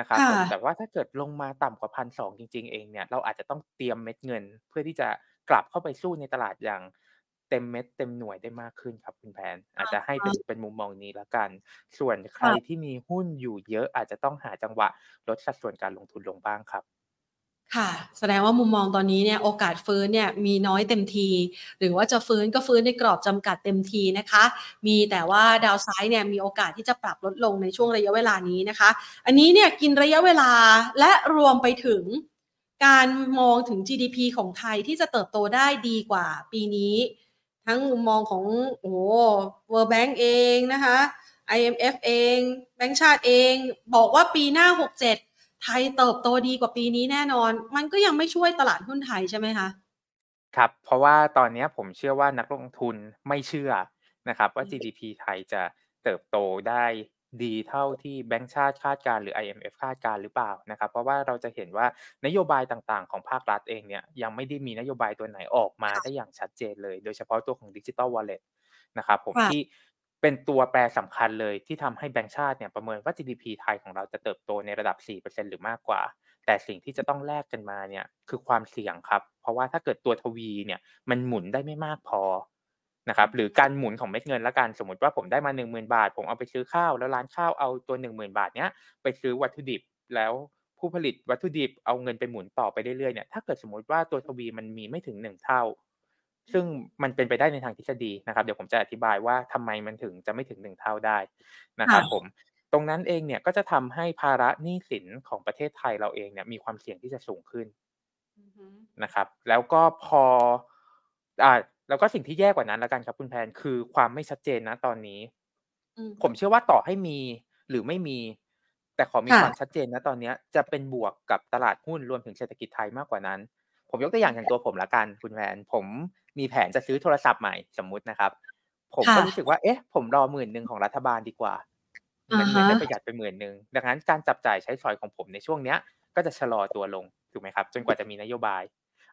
นะครับแต่ว่าถ้าเกิดลงมาต่ำกว่าพันสองจริง ๆ เองเนี่ยเราอาจจะต้องเตรียมเม็ดเงิน เพื่อที่จะกลับเข้าไปสู้ในตลาดอย่างเต็มเม็ดเต็มหน่วยได้มากขึ้นครับคุณแพน อาจจะให้เป็นเป็นมุมมองนี้แล้วกัน ส่วนใครที่มีหุ้นอยู่เยอะอาจจะต้องหาจังหวะลดสัดส่วนการลงทุนลงบ้างครับ ค่ะ แสดงว่ามุมมองตอนนี้เนี่ยโอกาสฟื้นเนี่ยมีน้อยเต็มที หรือว่าจะฟื้นก็ฟื้นในกรอบจำกัดเต็มทีนะคะ มีแต่ว่าดาวไซด์เนี่ยมีโอกาสที่จะปรับลดลงในช่วงระยะเวลานี้นะคะ อันนี้เนี่ยกินระยะเวลาและรวมไปถึงการมองถึง GDP ของไทยที่จะเติบโตได้ดีกว่าปีนี้ ทั้งมุมมองของโอ้ World Bank เองนะคะ IMF เอง แบงก์ชาติเอง บอกว่าปีหน้า 67 ไทยเติบโตดีกว่าปีนี้แน่นอน มันก็ยังไม่ช่วยตลาดหุ้นไทยใช่ไหมคะ ครับ เพราะว่าตอนนี้ผมเชื่อว่านักลงทุนไม่เชื่อนะครับ ว่า GDP ไทยจะเติบโตได้ดีเท่าที่แบงก์ชาติคาดการหรือ IMF คาดการหรือเปล่านะครับ เพราะว่าเราจะเห็นว่านโยบายต่างๆ ของภาครัฐเองเนี่ยยังไม่ได้มีนโยบายตัวไหนออกมาได้อย่างชัดเจนเลย โดยเฉพาะตัวของดิจิตอลวอลเล็ตนะครับผมที่ เป็นตัวแปรสำคัญเลยที่ทำให้แบงก์ชาติเนี่ยประเมินว่า GDP ไทยของเราจะเติบโตในระดับ 4%หรือมากกว่า แต่สิ่งที่จะต้องแลกกันมาเนี่ยคือความเสี่ยงครับ เพราะว่าถ้าเกิดตัวทวีเนี่ยมันหมุนได้ไม่มากพอนะครับหรือการหมุนของเม็ดเงินละกันสมมติว่าผมได้มา 1 0,000 บาท ผมเอาไปซื้อข้าว แล้วร้านข้าวเอาตัว 1 0,000 บาทเนี้ยไปซื้อวัตถุดิบแล้วผู้ผลิตวัตถุดิบเอาเงินไปหมุนต่อไปเรื่อยๆเนี่ยถ้าเกิดสมมติว่าตัวทวีมันมีไม่ถึง 1 เท่า ซึ่งมันเป็นไปได้ในทางทฤษฎีนะครับ เดี๋ยวผมจะอธิบายว่าทำไมมันถึงจะไม่ถึงหนึ่งเท่าได้นะครับผมตรงนั้นเองเนี่ยก็จะทำให้ภาระหนี้สินของประเทศไทยเราเองเนี่ยมีความเสี่ยงที่จะสูงขึ้นนะครับ แล้วก็พออ่าแล้วก็สิ่งที่แย่กว่านั้นแล้วกันครับคุณแพนคือความไม่ชัดเจนนะตอนนี้ผมเชื่อว่าต่อให้มีหรือไม่มี แต่ขอมีความชัดเจนนะตอนนี้จะเป็นบวกกับตลาดหุ้นรวมถึงเศรษฐกิจไทยมากกว่านั้น ผมยกตัวอย่างอย่างตัวผมละกันคุณแพนผมมีแผนจะซื้อโทรศัพท์ใหม่สมมุตินะครับ ผมก็รู้สึกว่าเอ๊ะ ผมรอหมื่นหนึ่งของรัฐบาลดีกว่ามันเหมือนได้ประหยัดไปหมื่นหนึ่งดังนั้นการจับจ่ายใช้สอยของผมในช่วงเนี้ย ก็จะชะลอตัวลงถูกไหมครับ จนกว่าจะมีนโยบาย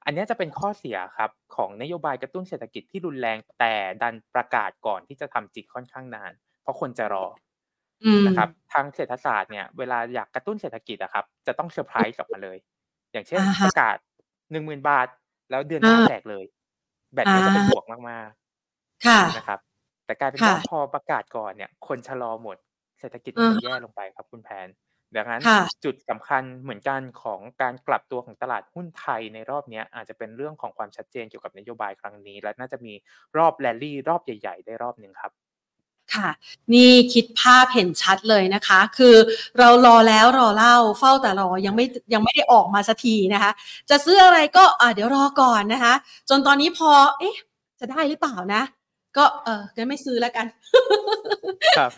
อันนี้จะเป็นข้อเสียครับของนโยบายกระตุ้นเศรษฐกิจที่รุนแรงแต่ดันประกาศก่อนที่จะทำจริงค่อนข้างนาน เพราะคนจะรอนะครับทางเศรษฐศาสตร์เนี่ยเวลาอยากกระตุ้นเศรษฐกิจอะครับ จะต้องเซอร์ไพรส์กลับมาเลย อย่างเช่นประกาศ หนึ่งหมื่นบาท แล้วเดือนหน้าแจกเลย แบตนี้จะเป็นบวกมากๆค่ะนะครับ แต่กลายเป็นว่าพอประกาศก่อนเนี่ย คนชะลอหมดเศรษฐกิจมันแย่ลงไปครับคุณแพนดังนั้นจุดสำคัญเหมือนกันของการกลับตัวของตลาดหุ้นไทยในรอบนี้อาจจะเป็นเรื่องของความชัดเจนเกี่ยวกับนโยบายครั้งนี้ และน่าจะมีรอบแรลลี่รอบใหญ่ ๆ ได้รอบหนึ่งครับ ค่ะ นี่คิดภาพเห็นชัดเลยนะคะ คือเรารอแล้วรอเล่าเฝ้าแต่รอยังไม่ยังไม่ได้ออกมาสักทีนะคะ จะซื้ออะไรก็อ่าเดี๋ยวรอก่อนนะคะ จนตอนนี้พอ เอ๊ะ จะได้หรือเปล่านะ ก็เอองั้นไม่ซื้อแล้วกัน ครับ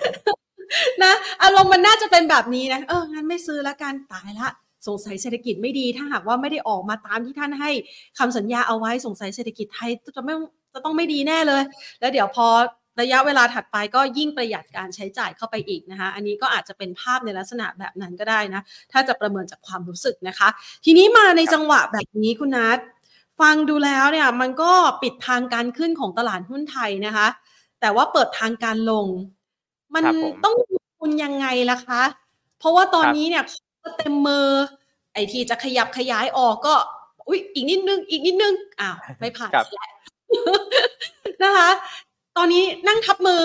นะอารมณ์มันน่าจะเป็นแบบนี้นะ เอองั้นไม่ซื้อแล้วกันตายละสงสัยเศรษฐกิจไม่ดีถ้าหากว่าไม่ได้ออกมาตามที่ท่านให้คำสัญญาเอาไว้สงสัยเศรษฐกิจไทยจะไม่จะต้องไม่ดีแน่เลย แล้วเดี๋ยวพอ ระยะเวลาถัดไปก็ยิ่งประหยัดการใช้จ่ายเข้าไปอีกนะคะ อันนี้ก็อาจจะเป็นภาพในลักษณะแบบนั้นก็ได้นะ ถ้าจะประเมินจากความรู้สึกนะคะ ทีนี้มาในจังหวะแบบนี้คุณนัทฟังดูแล้วเนี่ยมันก็ปิดทางการขึ้นของตลาดหุ้นไทยนะคะ แต่ว่าเปิดทางการลง มันต้องคุณยังไงล่ะคะ เพราะว่าตอนนี้เนี่ยก็เต็มมือ ไอที่จะขยับขยายออกก็ อุ๊ยอีกนิดนึงอีกนิดนึงอ้าวไม่ผ่านครับแล้วนะคะ ตอนนี้นั่งทับมือ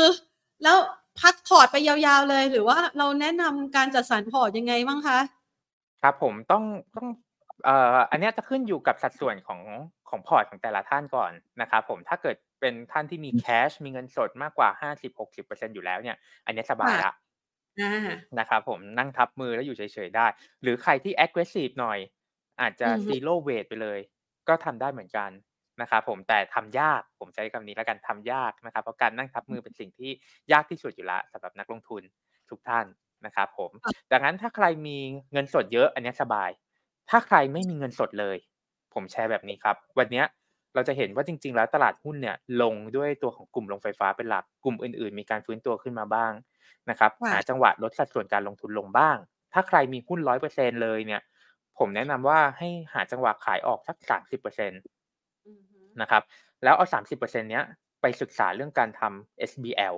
แล้วพักพอร์ตไปยาวๆเลย หรือว่าเราแนะนำการจัดสรรพอร์ตยังไงบ้างคะครับผมต้องต้องเอ่ออันเนี้ยจะขึ้นอยู่กับสัดส่วนของของพอร์ตของแต่ละท่านก่อนนะครับผมถ้าเกิดเป็นท่านที่มี cash มีเงินสดมากกว่า50-60%อยู่แล้วเนี่ย อันเนี้ยสบายละอ่านะครับผมนั่งทับมือแล้วอยู่เฉยๆได้ หรือใครที่ aggressive หน่อย อาจจะอือฮึ zero weight ไปเลย ก็ทำได้เหมือนกัน นะครับผมแต่ทำยากผมใช้คำนี้แล้วกันทำยากนะครับ เพราะการนั่งทับมือเป็นสิ่งที่ยากที่สุดอยู่แล้วสำหรับนักลงทุนทุกท่านนะครับผมดังนั้นถ้าใครมีเงินสดเยอะอันเนี้ยสบาย ถ้าใครไม่มีเงินสดเลย ผมแชร์แบบนี้ครับ วันเนี้ยเราจะเห็นว่าจริง ๆ แล้วตลาดหุ้นเนี่ยลงด้วยตัวของกลุ่มโรงไฟฟ้าเป็นหลักกลุ่มอื่น ๆ มีการฟื้นตัวขึ้นมาบ้างนะครับค่ะหาจังหวะลดสัดส่วนการลงทุนลงบ้าง ถ้าใครมีหุ้นร้อยเปอร์เซ็นเลยเนี่ย ผมแนะนำว่าให้หาจังหวะขายออกสักสามสิบเปอร์เซ็นตอือฮึ นะครับ แล้วเอาสามสิบเปอร์เซ็นเนี้ยไปศึกษาเรื่องการทำ SBL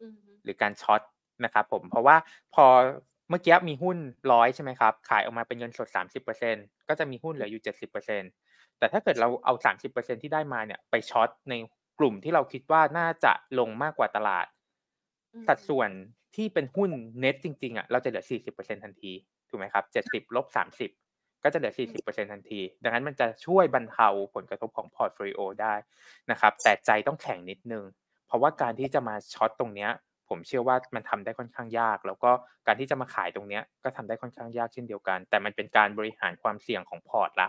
อือฮึหรือการช็อตนะครับผมเพราะว่าพอเมื่อกี้มีหุ้นร้อยใช่ไหมครับ ขายออกมาเป็นเงินสด 30%ก็จะมีหุ้นเหลืออยู่ 70%แต่ถ้าเกิดเราเอา 30%ที่ได้มาเนี่ยไปช็อตในกลุ่มที่เราคิดว่าน่าจะลงมากกว่าตลาดอืมสัดส่วนที่เป็นหุ้นเน็ตจริงๆอะเราจะเหลือ 40%ทันที ถูกไหมครับ 70ลบ30 ก็จะเหลือ 40%ทันที ดังนั้นมันจะช่วยบรรเทาผลกระทบของ portfolio ได้นะครับ แต่ใจต้องแข็งนิดนึง เพราะว่าการที่จะมา short ตรงเนี้ย ผมเชื่อว่ามันทำได้ค่อนข้างยาก แล้วก็การที่จะมาขายตรงเนี้ยก็ทำได้ค่อนข้างยากเช่นเดียวกัน แต่มันเป็นการบริหารความเสี่ยงของพอร์ตละ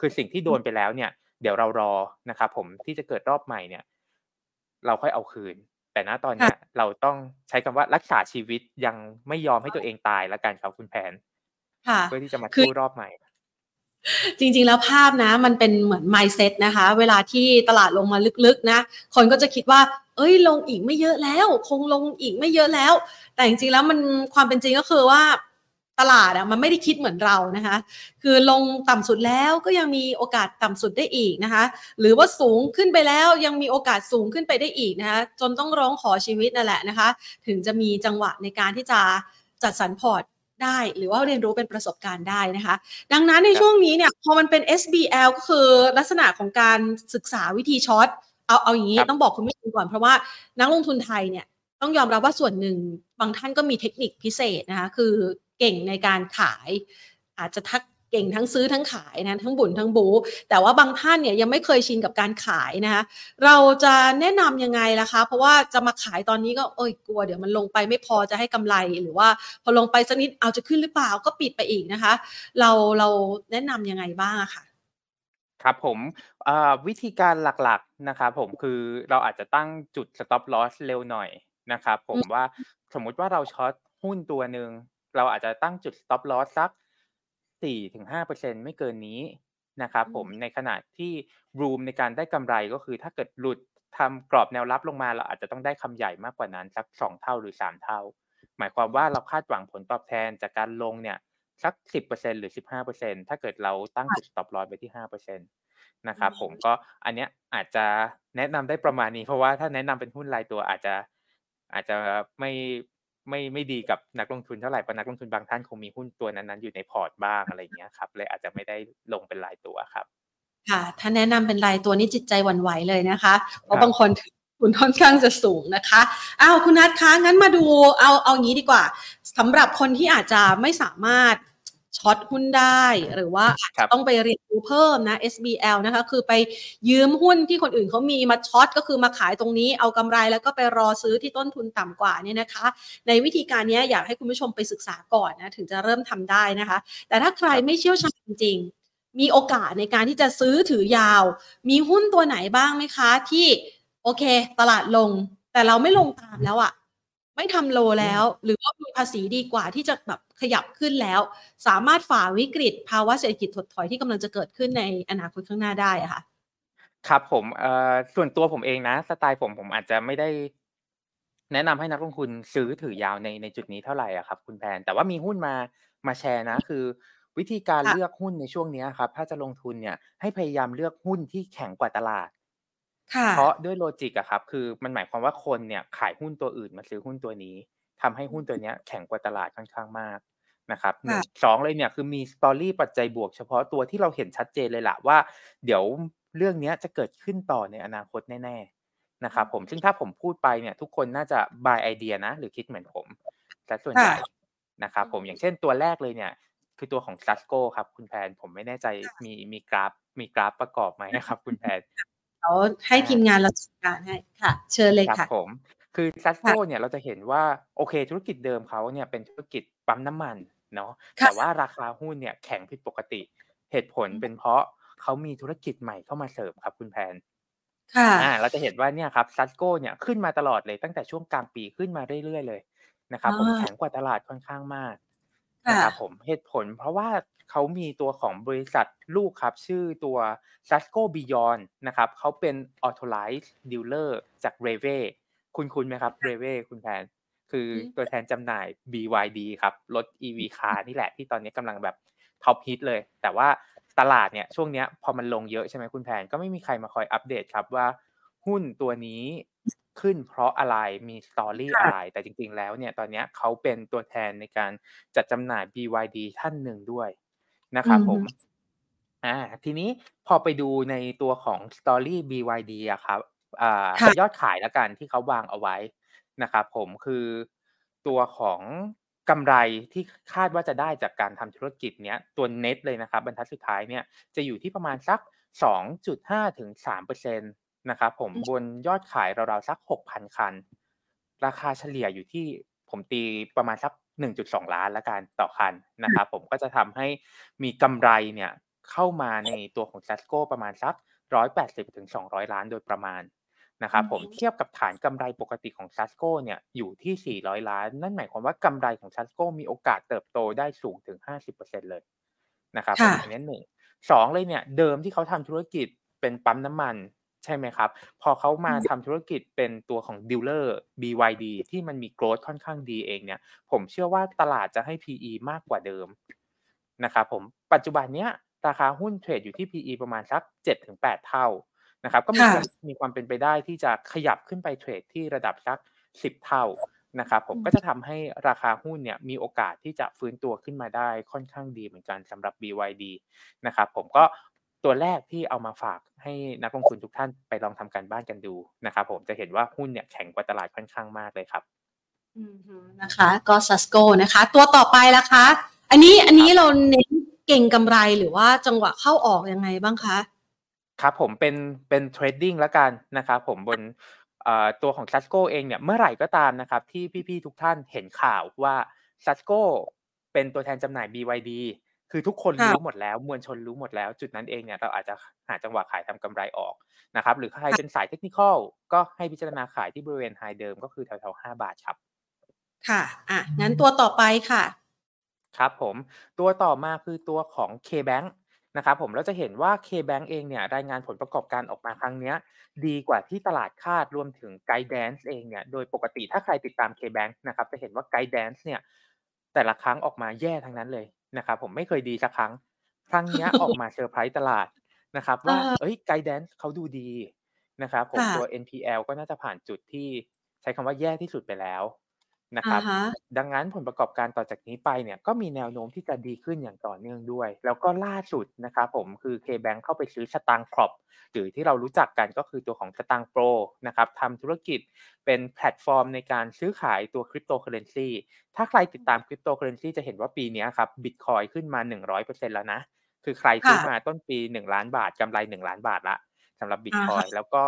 คือสิ่งที่โดนไปแล้วเนี่ย เดี๋ยวเรารอนะครับผมที่จะเกิดรอบใหม่เนี่ย เราค่อยเอาคืน แต่ณตอนเนี้ยเราต้องใช้คำว่ารักษาชีวิตยังไม่ยอมให้ตัวเองตายละกันครับคุณแผนค่ะเพื่อที่จะมาคือสู้รอบใหม่ จริงๆ แล้วภาพนะ มันเป็นเหมือน mindset นะคะ เวลาที่ตลาดลงมาลึกๆ นะ คนก็จะคิดว่า เอ้ย ลงอีกไม่เยอะแล้ว คงลงอีกไม่เยอะแล้ว แต่จริงๆ แล้วมันความเป็นจริงก็คือว่าตลาดอะมันไม่ได้คิดเหมือนเรานะคะ คือลงต่ำสุดแล้วก็ยังมีโอกาสต่ำสุดได้อีกนะคะ หรือว่าสูงขึ้นไปแล้วยังมีโอกาสสูงขึ้นไปได้อีกนะคะ จนต้องร้องขอชีวิตนั่นแหละนะคะ ถึงจะมีจังหวะในการที่จะจัดสรรพอร์ต ได้ หรือว่าเรียนรู้เป็นประสบการณ์ได้นะคะ ดังนั้นในครับช่วงนี้เนี่ยพอมันเป็น SBL ก็คือลักษณะของการศึกษาวิธีช็อตเอาเอาอย่างนี้ครับต้องบอกคุณผู้ชมก่อนเพราะว่านักลงทุนไทยเนี่ยต้องยอมรับว่าส่วนหนึ่งบางท่านก็มีเทคนิคพิเศษนะคะคือเก่งในการขาย อาจจะทัก เก่งทั้งซื้อทั้งขายนะทั้งบุญทั้งบู แต่ว่าบางท่านเนี่ยยังไม่เคยชินกับการขายนะคะเราจะแนะนำยังไงล่ะคะ เพราะว่าจะมาขายตอนนี้ก็เอ้ยกลัวเดี๋ยวมันลงไปไม่พอจะให้กำไรหรือว่าพอลงไปสักนิดเอาจะขึ้นหรือเปล่าก็ปิดไปอีกนะคะ เราเราแนะนำยังไงบ้างอะค่ะครับผมเอ่อวิธีการหลักๆนะครับผมคือเราอาจจะตั้งจุด stop loss เร็วหน่อยนะครับผมว่าสมมุติว่าเราช็อตหุ้นตัวหนึ่งเราอาจจะตั้งจุด stop loss สัก 4-5%ไม่เกินนี้นะครับผมในขณะที่ room ในการได้กำไรก็คือถ้าเกิดหลุดทำกรอบแนวรับลงมาเราอาจจะต้องได้คำใหญ่มากกว่านั้นสัก 2 เท่าหรือ 3 เท่า หมายความว่าเราคาดหวังผลตอบแทนจากการลงเนี่ยสัก 10%หรือ 15%ถ้าเกิดเราตั้งจุด stop loss ไปที่ 5%นะครับผมก็อันเนี้ยอาจจะแนะนำได้ประมาณนี้ เพราะว่าถ้าแนะนำเป็นหุ้นรายตัวอาจจะอาจจะไม่ ไม่ไม่ดีกับนักลงทุนเท่าไหร่เพราะนักลงทุนบางท่านคงมีหุ้นตัวนั้นๆอยู่ในพอร์ตบ้างอะไรอย่างเงี้ยครับเลยอาจจะไม่ได้ลงเป็นรายตัวครับ ค่ะ ถ้าแนะนำเป็นรายตัวนี่จิตใจหวั่นไหวเลยนะคะ เพครัราะบบางคนถือคุณค่อนข้างจะสูงนะคะอ้าวคุณนัทคะงั้นมาดูเอาเอางี้ดีกว่าสำหรับคนที่อาจจะไม่สามารถ ช็อตหุ้นได้ หรือว่าอาจครัจะบต้องไปเรียนรู้เพิ่มนะ SBL นะคะ คือไปยืมหุ้นที่คนอื่นเขามีมาช็อตก็คือมาขายตรงนี้เอากำไรแล้วก็ไปรอซื้อที่ต้นทุนต่ำกว่าเนี่ยนะคะ ในวิธีการเนี้ยอยากให้คุณผู้ชมไปศึกษาก่อนนะถึงจะเริ่มทำได้นะคะ แต่ถ้าใครไม่เชี่ยวชาญจริงๆมีโอกาสในการที่จะซื้อถือยาว มีหุ้นตัวไหนบ้างไหมคะ ที่โอเค ตลาดลง แต่เราไม่ลงตามแล้วอะ ไม่ทำโลแล้ว หรือว่ามีภาษีดีกว่าที่จะแบบขยับขึ้นแล้ว สามารถฝ่าวิกฤต ภาวะเศรษฐกิจถดถอยที่กำลังจะเกิดขึ้นในอนาคตข้างหน้าได้อะค่ะ ครับผมเอ่อส่วนตัวผมเองนะ สไตล์ผมผมอาจจะไม่ได้ แนะนำให้นักลงทุนซื้อถือยาวในในจุดนี้เท่าไหร่อะครับ คุณแพนแต่ว่ามีหุ้นมามาแชร์นะ คือ วิธีการค่ะเลือกหุ้นในช่วงเนี้ยครับ ถ้าจะลงทุนเนี่ยให้พยายามเลือกหุ้นที่แข็งกว่าตลาด ค่ะ เพราะด้วยโลจิกอะครับ คือมันหมายความว่าคนเนี่ยขายหุ้นตัวอื่นมาซื้อหุ้นตัวนี้ทำให้หุ้นตัวเนี้ยแข็งกว่าตลาดค่อนข้างมากนะครับหนึ่ค่ะงสองเลยเนี่ยคือมีสตอรี่ปัจจัยบวกเฉพาะตัวที่เราเห็นชัดเจนเลยล่ะว่า เดี๋ยวเรื่องเนี้ยจะเกิดขึ้นต่อในอนาคตแน่ๆนะครับผมซึ่งถ้าผมพูดไปเนี่ยทุกคนน่าจะ buy ไอเดียนะ หรือคิดเหมือนผมแต่ส่วนใหญ่ค่ะนะครับผมอย่างเช่นตัวแรกเลยเนี่ย คือตัวของ s a s c o ครับคุณแพนผมไม่แน่ใจมีมีกราฟมีกราฟประกอบไหมนะครับ คุณแพน เขาให้ทีมงานเราจัดการให้ค่ะ เชิญเลยครับค่ะผมคือซัสโกเนี่ยเราจะเห็นว่าโอเคธุรกิจเดิมเขาเนี่ยเป็นธุรกิจปั๊มน้ำมันเนาะค่ะแต่ว่าราคาหุ้นเนี่ยแข็งผิดปกติ เหตุผลเป็นเพราะเขามีธุรกิจใหม่เข้ามาเสริมครับคุณแพนค่ะอ่าเราจะเห็นว่าเนี่ยครับซัสโกเนี่ยขึ้นมาตลอดเลยตั้งแต่ช่วงกลางปีขึ้นมาเรื่อยๆเลยนะครับผมอ่าแข็งกว่าตลาดค่อนข้างมากค่ะนะครับผมเหตุผลเพราะว่า เขามีตัวของบริษัทลูกครับชื่อตัว s a s c o Beyond นะครับเขาเป็น authorized dealer จาก r e v e คุณคุณไหมครับ r e v e คุณแพนคืออมตัวแทนจำหน่าย BYD ครับรถ EV car นี่แหละที่ตอนนี้กำลังแบบท็อปฮิตเลย แต่ว่าตลาดเนี่ยช่วงเนี้ยพอมันลงเยอะใช่ไหมคุณแพนก็ไม่มีใครมาคอยอัปเดตครับว่าหุ้นตัวนี้ขึ้นเพราะอะไรมีสตอรี่ค่ะอะไร แต่จริงๆแล้วเนี่ยตอนเนี้ยเขาเป็นตัวแทนในการจัดจำหน่าย BYD ท่านหนึ่งด้วย นะครับผมอ่าทีนี้พอไปดูในตัวของ Story BYD อะครับอ่าค่ะยอดขายแล้วกันที่เขาวางเอาไว้นะครับผมคือตัวของกำไรที่คาดว่าจะได้จากการทำธุรกิจเนี้ยตัวเน็ตเลยนะครับบรรทัดสุดท้ายเนี่ยจะอยู่ที่ประมาณสัก 2.5ถึง3%นะครับผมอืมบนยอดขายราวๆสัก 6,000 คัน ราคาเฉลี่ยอยู่ที่ผมตีประมาณสัก 1.2 ล้านแล้วกันต่อคันนะครับผมก็จะทำให้มีกำไรเนี่ยเข้ามาในตัวของ s a s c o ประมาณสัก 180ถึง200 ล้านโดยประมาณนะครับผมอือฮึเทียบกับฐานกำไรปกติของ s a s c o เนี่ยอยู่ที่ 400 ล้าน นั่นหมายความว่ากำไรของ s a s c o มีโอกาสเติบโตได้สูงถึง 50%เลยนะครับผมค่ะอันนี้หนึ่งสองเลยเนี่ยเดิมที่เขาทำธุรกิจเป็นปั๊มน้ำมัน ใช่ไหมครับ พอเขามาอืมทำธุรกิจเป็นตัวของ dealer BYD ที่มันมี growth ค่อนข้างดีเองเนี่ย ผมเชื่อว่าตลาดจะให้ PE มากกว่าเดิมนะครับผมปัจจุบันเนี้ยราคาหุ้น trade อยู่ที่ PE ประมาณสัก 7-8 เท่านะครับ ก็มีค่ะความมีความเป็นไปได้ที่จะขยับขึ้นไป trade ที่ระดับสัก 10 เท่านะครับผมอืมก็จะทำให้ราคาหุ้นเนี่ยมีโอกาสที่จะฟื้นตัวขึ้นมาได้ค่อนข้างดีเหมือนกันสำหรับ BYD นะครับผมก็ ตัวแรกที่เอามาฝากให้นักลงทุนทุกท่านไปลองทำการบ้านกันดูนะครับผมจะเห็นว่าหุ้นเนี่ยแข็งกว่าตลาดค่อนข้างมากเลยครับอืมฮึนะคะ ก็ซัสโกนะคะ ตัวต่อไปล่ะคะ อันนี้อันนี้เราเน้นเก่งกำไรหรือว่าจังหวะเข้าออกยังไงบ้างคะครับผมเป็นเป็นเทรดดิ้งแล้วกันนะครับผมบนเอ่อตัวของ s a s c o เองเนี่ยเมื่อไหร่ก็ตามนะครับที่พี่ๆทุกท่านเห็นข่าวว่า s a s c o เป็นตัวแทนจำหน่าย BYD คือทุกคนค่ะรู้หมดแล้วมวลชนรู้หมดแล้ว จุดนั้นเองเนี่ยเราอาจจะหาจังหวะขายทำกำไรออกนะครับหรือใครเป็นสายเทคนิคอลก็ให้พิจารณาขายที่บริเวณไฮเดิมก็คือแถวๆ5บาทครับ ค่ะอะงั้นตัวต่อไปค่ะ ครับผมตัวต่อมาคือตัวของ KBank นะครับผมเราจะเห็นว่า KBank เองเนี่ยรายงานผลประกอบการออกมาครั้งเนี้ยดีกว่าที่ตลาดคาดรวมถึง Guidance เองเนี่ยโดยปกติถ้าใครติดตาม KBank นะครับจะเห็นว่า Guidance เนี่ยแต่ละครั้งออกมาแย่ทั้งนั้นเลย นะครับผมไม่เคยดีสักครั้ง ครั้งเนี้ยออกมาเซอร์ไพรส์ตลาดนะครับว่าอ่าเอ้ย Guidance เขาดูดีนะครับผมค่ะตัว NPL ก็น่าจะผ่านจุดที่ใช้คำว่าแย่ที่สุดไปแล้ว นะครับอ่าฮะดังนั้นผลประกอบการต่อจากนี้ไปเนี่ยก็มีแนวโน้มที่จะดีขึ้นอย่างต่อเนื่องด้วย แล้วก็ล่าสุดนะครับผมคือ KBank เข้าไปซื้อสตางค์ Prop หรือที่เรารู้จักกันก็คือตัวของสตางค์โปรนะครับทำธุรกิจเป็นแพลตฟอร์มในการซื้อขายตัวคริปโตเคอเรนซีถ้าใครติดตามคริปโตเคอเรนซีจะเห็นว่าปีเนี้ยครับบิตคอยขึ้นมา 100%แล้วนะ คือใครซื้อค่ะมาต้นปี 1 ล้านบาทกำไร 1 ล้านบาทละสำหรับบิตอ่าคอยฮะแล้วก็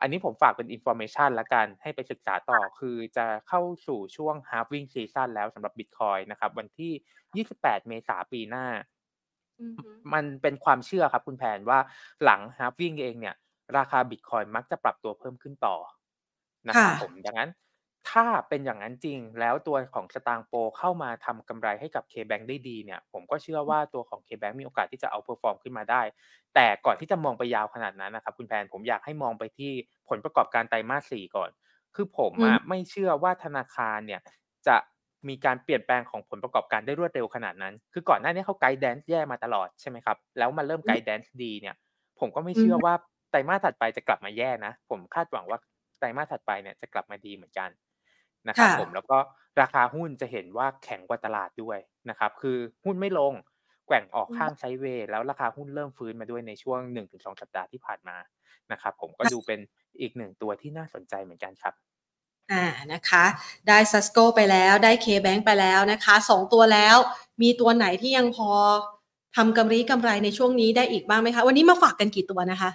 อันนี้ผมฝากเป็นอินโฟ a t ชันละกันให้ไปศึกษาต่อคือจะเข้าสู่ช่วง halving season แล้วสำหรับบิตคอยนะครับ วันที่ 28 เมษายนปีหน้าอือฮึมันเป็นความเชื่อครับคุณแพนว่าหลัง halving เองเนี่ย ราคาบิตคอยมักจะปรับตัวเพิ่มขึ้นต่อนะครับค่ะผมดังนั้น ถ้าเป็นอย่างนั้นจริง แล้วตัวของ Satang Pro เข้ามาทำกำไรให้กับ KBank ได้ดีเนี่ย ผมก็เชื่อว่าตัวของ KBank มีโอกาสที่จะ outperform ขึ้นมาได้ แต่ก่อนที่จะมองไปยาวขนาดนั้นนะครับ คุณแพนผมอยากให้มองไปที่ผลประกอบการไตรมาสสี่ก่อน คือผมอือะมไม่เชื่อว่าธนาคารเนี่ยจะมีการเปลี่ยนแปลงของผลประกอบการได้รวดเร็วขนาดนั้น คือก่อนหน้านี้เขา guidance แย่มาตลอดใช่ไหมครับ แล้วมาเริ่ม guidance ดีเนี่ย ผมก็ไม่อืเชื่อมว่าไตรมาสถัดไปจะกลับมาแย่นะ ผมคาดหวังว่าไตรมาสถัดไปเนี่ยจะกลับมาดีเหมือนกัน นะครับค่ะผมแล้วก็ราคาหุ้นจะเห็นว่าแข็งกว่าตลาดด้วยนะครับคือหุ้นไม่ลงแกว่งออกอืมข้างไซด์เวย์แล้วราคาหุ้นเริ่มฟื้นมาด้วยในช่วง 1-2 สัปดาห์ที่ผ่านมานะครับผมก็ดูเป็นอีกหนึ่งตัวที่น่าสนใจเหมือนกันครับอ่านะคะ ได้ Sasco ไปแล้วได้ K-Bank ไปแล้วนะคะสองตัวแล้ว มีตัวไหนที่ยังพอทำกำไรกำไรในช่วงนี้ได้อีกบ้างไหมคะ วันนี้มาฝากกันกี่ตัวนะคะ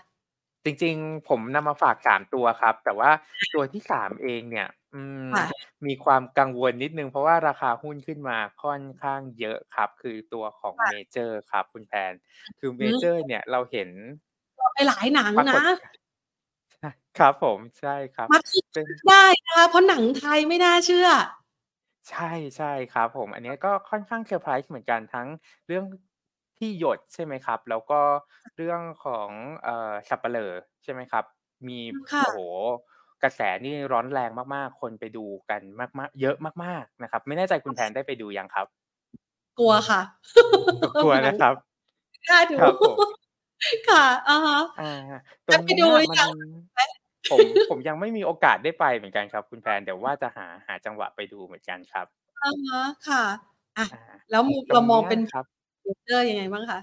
จริงๆ ผมนำมาฝากสามตัวครับ แต่ว่าตัวที่สามเองเนี่ย อืม ค่ะ มีความกังวลนิดหนึ่งเพราะว่าราคาหุ้นขึ้นมาค่อนข้างเยอะครับ คือตัวของเมค่ะเจอร์ครับคุณแพน คือเมอืเจอร์มเนี่ยเราเห็นไปหลายหนังปรากฏนะใช่ครับผมใช่ครับมักจะเป็น ได้นะคะเพราะหนังไทยไม่น่าเชื่อ ใช่ใช่ครับผม อันเนี้ยก็ค่อนข้างเซอร์ไพรส์เหมือนกันทั้งเรื่องที่หยดใช่ไหมครับ แล้วก็เรื่องของเอ่อสัปเหร่อใช่ไหมครับ มีค่ะ โอ้โฮ กระแสนี่ร้อนแรงมากๆ คนไปดูกันมาก ๆ เยอะมากๆนะครับ ไม่แน่ใจคุณแพนได้ไปดูยังครับ กลัวค่ะก็กลัวหนังนะครับกล้าดูครับผมค่ะอะฮะอาตรได้ไปดูงเนี้ยมันหรือยังไหมผมผมยังไม่มีโอกาสได้ไปเหมือนกันครับ คุณแพนเดี๋ยวว่าจะหาหาจังหวะไปดูเหมือนกันครับอะฮะค่ะอะอาแล้วมุมตรงเนี้ยเรามองเป็นครับ future ยังไงบ้างคะ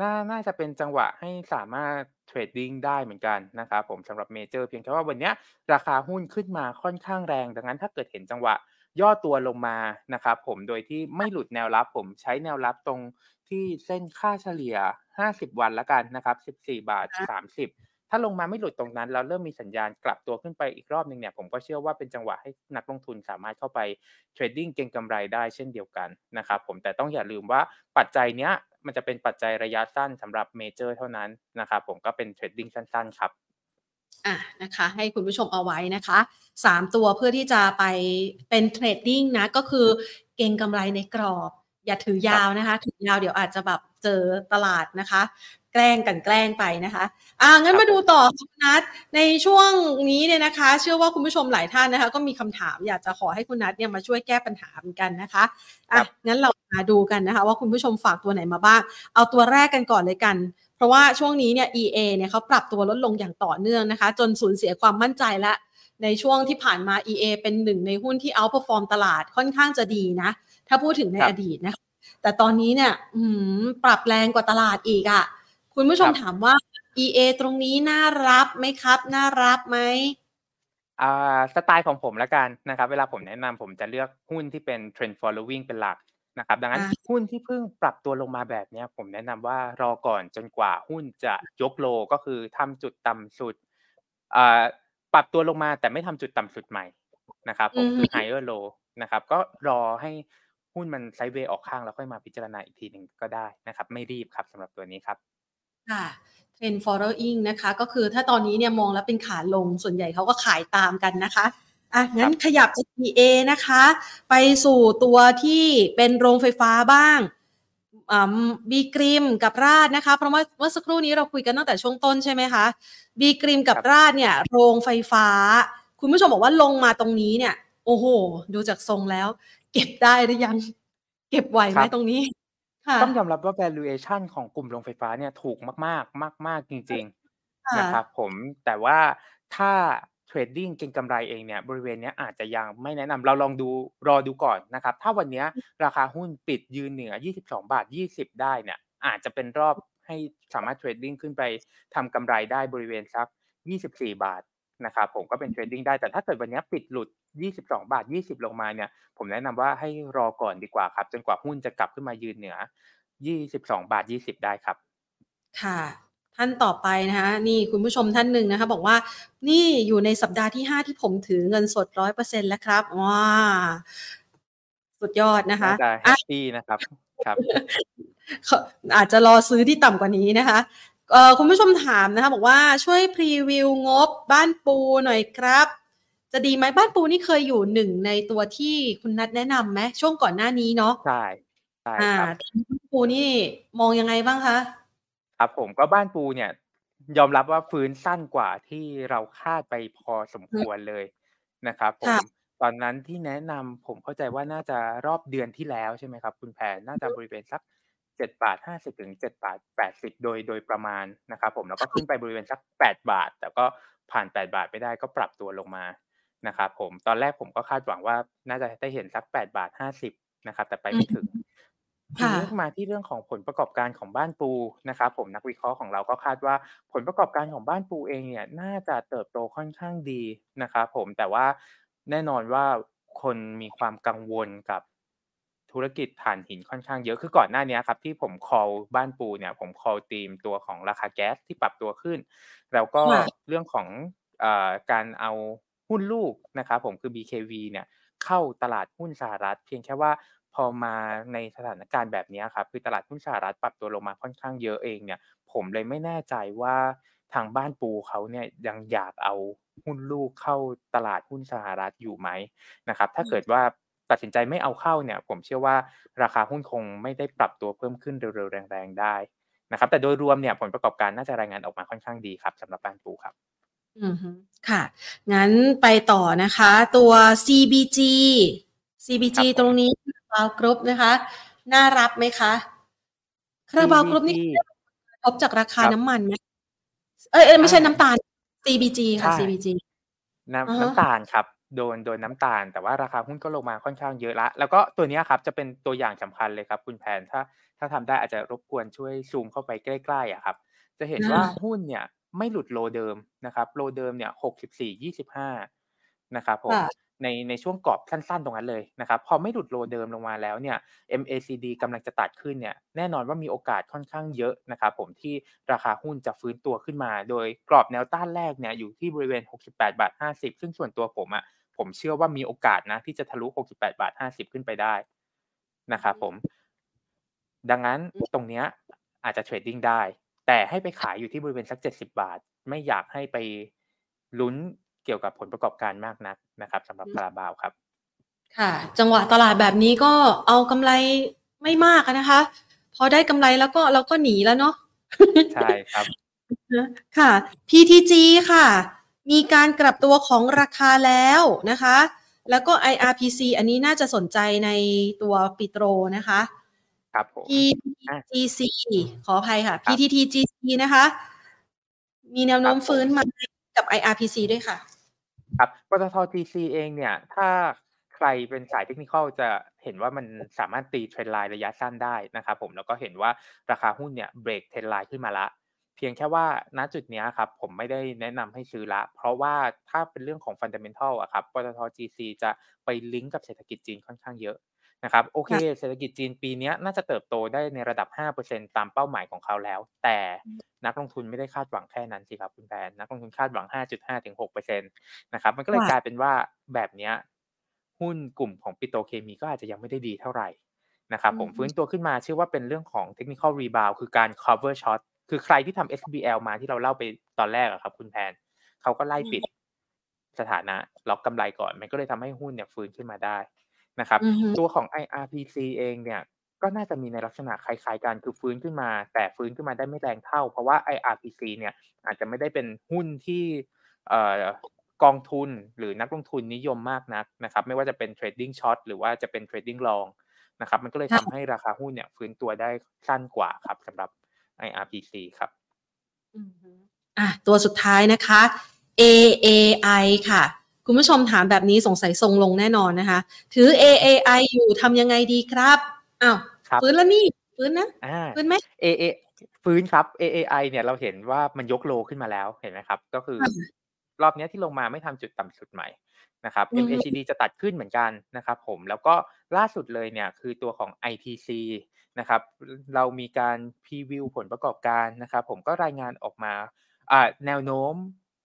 น่า น่าจะเป็นจังหวะให้สามารถ trading ได้เหมือนกันนะครับผมสำหรับเมเจอร์เพียงแค่ว่าวันเนี้ยราคาหุ้นขึ้นมาค่อนข้างแรง ดังนั้นถ้าเกิดเห็นจังหวะย่อตัวลงมานะครับผมโดยที่ไม่หลุดแนวรับผมใช้แนวรับตรงที่เส้นค่าเฉลี่ย 50 วันแล้วกันนะครับ 14 บาท 30 ถ้าลงมาไม่หลุดตรงนั้นแล้วเริ่มมีสัญญาณกลับตัวขึ้นไปอีกรอบหนึ่งเนี่ยผมก็เชื่อว่าเป็นจังหวะให้นักลงทุนสามารถเข้าไป trading เก็งกำไรได้เช่นเดียวกันนะครับผมแต่ต้องอย่าลืมว่าปัจจัยเนี้ย มันจะเป็นปัจจัยระยะสั้นสำหรับเมเจอร์เท่านั้นนะครับผมก็เป็น trading สั้นๆ ครับอะนะคะให้คุณผู้ชมเอาไว้นะคะสามตัวเพื่อที่จะไปเป็น trading นะก็คือเก่งกำไรในกรอบ อย่าถือยาวนะคะ ถือยาวเดี๋ยวอาจจะแบบเจอตลาดนะคะ แกล้งกันแกล้งไปนะคะอ่างั้นมาดูต่อค่ะคุณนัทในช่วงนี้เนี่ยนะคะ เชื่อว่าคุณผู้ชมหลายท่านนะคะ ก็มีคำถามอยากจะขอให้คุณนัทเนี่ยมาช่วยแก้ปัญหาเหมือนกันนะคะอะครับงั้นเรามาดูกันนะคะ ว่าคุณผู้ชมฝากตัวไหนมาบ้าง เอาตัวแรกกันก่อนเลยกันเพราะว่าช่วงนี้เนี่ย EA เนี่ยเขาปรับตัวลดลงอย่างต่อเนื่องนะคะ จนสูญเสียความมั่นใจและในช่วงที่ผ่านมา EA เป็นหนึ่งในหุ้นที่ outperform ตลาดค่อนข้างจะดีนะ ถ้าพูดถึงในครับอดีตนะคะแต่ตอนนี้เนี่ยอืมปรับแรงกว่าตลาดอีกอะ่ะ คุณผู้ชครับมถามว่า EA ตรงนี้น่ารับไหมครับ น่ารับไหมอ่าสไตล์ของผมแล้วกันนะครับ เวลาผมแนะนำผมจะเลือกหุ้นที่เป็น Trend following เป็นหลักนะครับ ดังนั้นอ่าหุ้นที่เพิ่งปรับตัวลงมาแบบเนี้ยผมแนะนำว่ารอก่อนจนกว่าหุ้นจะยกโลก็คือทำจุดต่ำสุดอ่าปรับตัวลงมาแต่ไม่ทำจุดต่ำสุดใหม่นะครับผอือฮึมคือ higher low นะครับก็รอให้หุ้นมันไซด์เวย์ออกข้างแล้วค่อยมาพิจารณาอีกทีหนึ่งก็ได้นะครับ ไม่รีบครับสำหรับตัวนี้ครับ ค่ะ Trend following นะคะ ก็คือถ้าตอนนี้เนี่ยมองแล้วเป็นขาลงส่วนใหญ่เขาก็ขายตามกันนะคะอะคงั้นรับขยับจาก PA นะคะ ไปสู่ตัวที่เป็นโรงไฟฟ้าบ้างอ่าบีกริมกับราดนะคะ เพราะว่าเมื่อสักครู่นี้เราคุยกันตั้งแต่ช่วงต้นใช่ไหมคะบีกริมกับครับราดเนี่ยโรงไฟฟ้า คุณผู้ชมบอกว่าลงมาตรงนี้เนี่ย โอ้โห ดูจากทรงแล้ว เก็บได้หรือยัง เก็บไหวไหครับมตรงนี้ ค่ะ ต้องยอมรับว่า valuation ของกลุ่มโรงไฟฟ้าเนี่ยถูกมากๆ มาก ๆ จริง ๆ ค่ะ นะครับผม แต่ว่าถ้าเทรดดิงเก็งกำไรเองเนี่ยบริเวณเนี้ยอาจจะยังไม่แนะนำเราลองดูรอดูก่อนนะครับ ถ้าวันเนี้ยราคาหุ้นปิดยืนเหนือ 22.20 ได้เนี่ย อาจจะเป็นรอบให้สามารถเทรดดิงขึ้นไปทำกำไรได้บริเวณสัก 24 บาท นะครับผมก็เป็นเทรดดิงได้แต่ถ้าเกิดวันเนี้ยปิดหลุด 22.20 ลงมาเนี่ย ผมแนะนำว่าให้รอก่อนดีกว่าครับ จนกว่าหุ้นจะกลับขึ้นมายืนเหนือ 22.20 ได้ครับ ค่ะ ท่านต่อไปนะคะนี่คุณผู้ชมท่านหนึ่งนะคะ บอกว่านี่อยู่ในสัปดาห์ที่ 5 ที่ผมถือเงินสดร้อยเปอร์เซ็นแล้วครับว้าสุดยอดนะคะน่าจะแฮอะปปีนะครับ ครับเขาอาจจะรอซื้อที่ต่ำกว่านี้นะคะ เอ่อคุณผู้ชมถามนะคะ บอกว่าช่วยพรีวิวงบบ้านปูหน่อยครับ จะดีไหมบ้านปูนี่เคยอยู่หนึ่งในตัวที่คุณนัดแนะนำไหมช่วงก่อนหน้านี้เนาะใช่ใช่อ่าครับตอนนี้บ้านปูนี่มองยังไงบ้างคะครับผมก็บ้านปูเนี่ย ยอมรับว่าฟื้นสั้นกว่าที่เราคาดไปพอสมอืมควรเลยนะครับผมค่ะตอนนั้นที่แนะนำผมเข้าใจว่าน่าจะรอบเดือนที่แล้วใช่ไหมครับ คุณแพนน่าจะบริเวณสัก 7.50ถึง7.80 โดยโดยประมาณนะครับผมแล้วก็ขึ้นไปบริเวณสัก 8 บาท แต่ก็ผ่าน 8 บาทไม่ได้ก็ปรับตัวลงมานะครับผมตอนแรกผมก็คาดหวังว่าน่าจะได้เห็นสัก 8 บาท 50นะครับแต่ไปไม่ถึงทีนี้มาที่เรื่องของผลประกอบการของบ้านปูนะครับผมนักวิเคราะห์ของเราก็คาดว่าผลประกอบการของบ้านปูเองเนี่ยน่าจะเติบโตค่อนข้างดีนะครับผมแต่ว่าแน่นอนว่าคนมีความกังวลกับ ธุรกิจถ่านหินค่อนข้างเยอะคือก่อนหน้านี้ครับที่ผม call บ้านปูเนี่ยผม call ธีมตัวของราคาแก๊สที่ปรับตัวขึ้น แล้วก็เรื่องของอการเอาหุ้นลูกนะครับผมคือ BKV เนี่ยเข้าตลาดหุ้นสหรัฐ เพียงแค่ว่าพอมาในสถานการณ์แบบนี้ครับคือตลาดหุ้นสหรัฐปรับตัวลงมาค่อนข้างเยอะเองเนี่ย ผมเลยไม่แน่ใจว่าทางบ้านปูเขาเนี่ยยังอยากเอาหุ้นลูกเข้าตลาดหุ้นสหรัฐอยู่ไหมนะครับ ถ้าเกิดว่า ตัดสินใจไม่เอาเข้าเนี่ย ผมเชื่อว่าราคาหุ้นคงไม่ได้ปรับตัวเพิ่มขึ้นเร็วๆแรงๆได้นะครับ แต่โดยรวมเนี่ยผลประกอบการน่าจะรายงานออกมาค่อนข้างดีครับสำหรับบ้านปูครับอืมค่ะ งั้นไปต่อนะคะ ตัว CBG CBG ตรงนี้คาราบาวกรุ๊ปนะคะ น่ารับไหมคะคาราบาวกรุ๊ปนี่พบจากราคาน้ำมันไหมเอ้ยไม่ใช่น้ำตาล CBG ค่ะ CBG น้ำน้ำตาลครับ โดนโดนน้ำตาล แต่ว่าราคาหุ้นก็ลงมาค่อนข้างเยอะละ แล้วก็ตัวนี้ครับจะเป็นตัวอย่างสำคัญเลยครับ คุณแพนถ้าถ้าทำได้อาจจะรบกวนช่วยซูมเข้าไปใกล้ๆอะครับ จะเห็นว่าหุ้นเนี่ยไม่หลุดโลเดิมนะครับ โลเดิมเนี่ยหกสิบสี่ยี่สิบห้านะครับผมในในช่วงกรอบสั้นๆตรงนั้นเลยนะครับ พอไม่หลุดโลเดิมลงมาแล้วเนี่ย MACD กำลังจะตัดขึ้นเนี่ยแน่นอนว่ามีโอกาสค่อนข้างเยอะนะครับผมที่ราคาหุ้นจะฟื้นตัวขึ้นมา โดยกรอบแนวต้านแรกเนี่ยอยู่ที่บริเวณ 68 บาท 50 ซึ่งส่วนตัวผมอะ่ะ ผมเชื่อว่ามีโอกาสนะ ที่จะทะลุ 68 บาท 50 ขึ้นไปได้นะครับผม ดังนั้นตรงเนี้ยอาจจะเทรดดิ้งได้ แต่ให้ไปขายอยู่ที่บริเวณสัก 70 บาท ไม่อยากให้ไปลุ้นเกี่ยวกับผลประกอบการมากนักนะครับสำหรับคาราบาวครับ ค่ะ จังหวะตลาดแบบนี้ก็เอากำไรไม่มากนะคะ พอได้กำไรแล้วก็เราก็หนีแล้วเนาะใช่ครับค่ะ PTG ค่ะ มีการกลับตัวของราคาแล้วนะคะ แล้วก็ IRPC อันนี้น่าจะสนใจในตัวปิโตรนะคะ ครับผม PTGC ขออภัยค่ะ PTTGC นะคะ มีแนวโน้มฟื้นมากับ IRPC ด้วยค่ะ ครับปตท GC เองเนี่ย ถ้าใครเป็นสายเทคนิคจะเห็นว่ามันสามารถตีเทรนไลน์ระยะสั้นได้นะครับผมแล้วก็เห็นว่าราคาหุ้นเนี่ยเบรกเทรนไลน์ขึ้นมาละ เพียงแค่ว่าณจุดนี้ครับผมไม่ได้แนะนำให้ซื้อละ เพราะว่าถ้าเป็นเรื่องของ fundamental อะครับปตท GC จะไปลิงก์กับเศรษฐกิจจีนค่อนข้างเยอะนะครับโอเคเศรษฐกิจจีนปีนี้น่าจะเติบโตได้ในระดับ 5%ตามเป้าหมายของเขาแล้ว แต่นักลงทุนไม่ได้คาดหวังแค่นั้นสิครับคุณแพนนักลงทุนคาดหวัง 5.5ถึง6%นะครับมันก็เลยกลายเป็นว่าแบบนี้หุ้นกลุ่มของปิโตรเคมีก็อาจจะยังไม่ได้ดีเท่าไหร่นะครับผมฟื้นตัวขึ้นมาเชื่อว่าเป็นเรื่องของ technical rebound คือการ cover short คือใครที่ทำ SBL มาที่เราเล่าไปตอนแรกอะครับ คุณแพนเขาก็ไล่ปิดสถานะล็อกกำไรก่อน มันก็เลยทำให้หุ้นเนี่ยฟื้นขึ้นมาได้นะครับ ตัวของ IRPC เองเนี่ย ก็น่าจะมีในลักษณะคล้ายๆกันคือฟื้นขึ้นมา แต่ฟื้นขึ้นมาได้ไม่แรงเท่า เพราะว่า IRPC เนี่ยอาจจะไม่ได้เป็นหุ้นที่กองทุนหรือนักลงทุนนิยมมากนักนะครับ ไม่ว่าจะเป็น trading short หรือว่าจะเป็น trading longนะครับ มันก็เลยทำให้ราคาหุ้นเนี่ยฟื้นตัวได้สั้นกว่าครับสำหรับ IRPC ครับอะตัวสุดท้ายนะคะ AAI ค่ะ คุณผู้ชมถามแบบนี้สงสัยทรงลงแน่นอนนะคะ ถือ AAI อยู่ทำยังไงดีครับอ้าวฟื้นแล้วนี่ฟื้นนะฟื้นไหม AA ฟื้นครับ AAI เนี่ยเราเห็นว่ามันยกโลขึ้นมาแล้วเห็นไหมครับ ก็คือ รอบนี้ที่ลงมาไม่ทำจุดต่ำสุดใหม่นะครับ MACD จะตัดขึ้นเหมือนกันนะครับผมแล้วก็ล่าสุดเลยเนี่ยคือตัวของ ITC นะครับ เรามีการพรีวิวผลประกอบการนะครับ ผมก็รายงานออกมาอ่าแนวโน้ม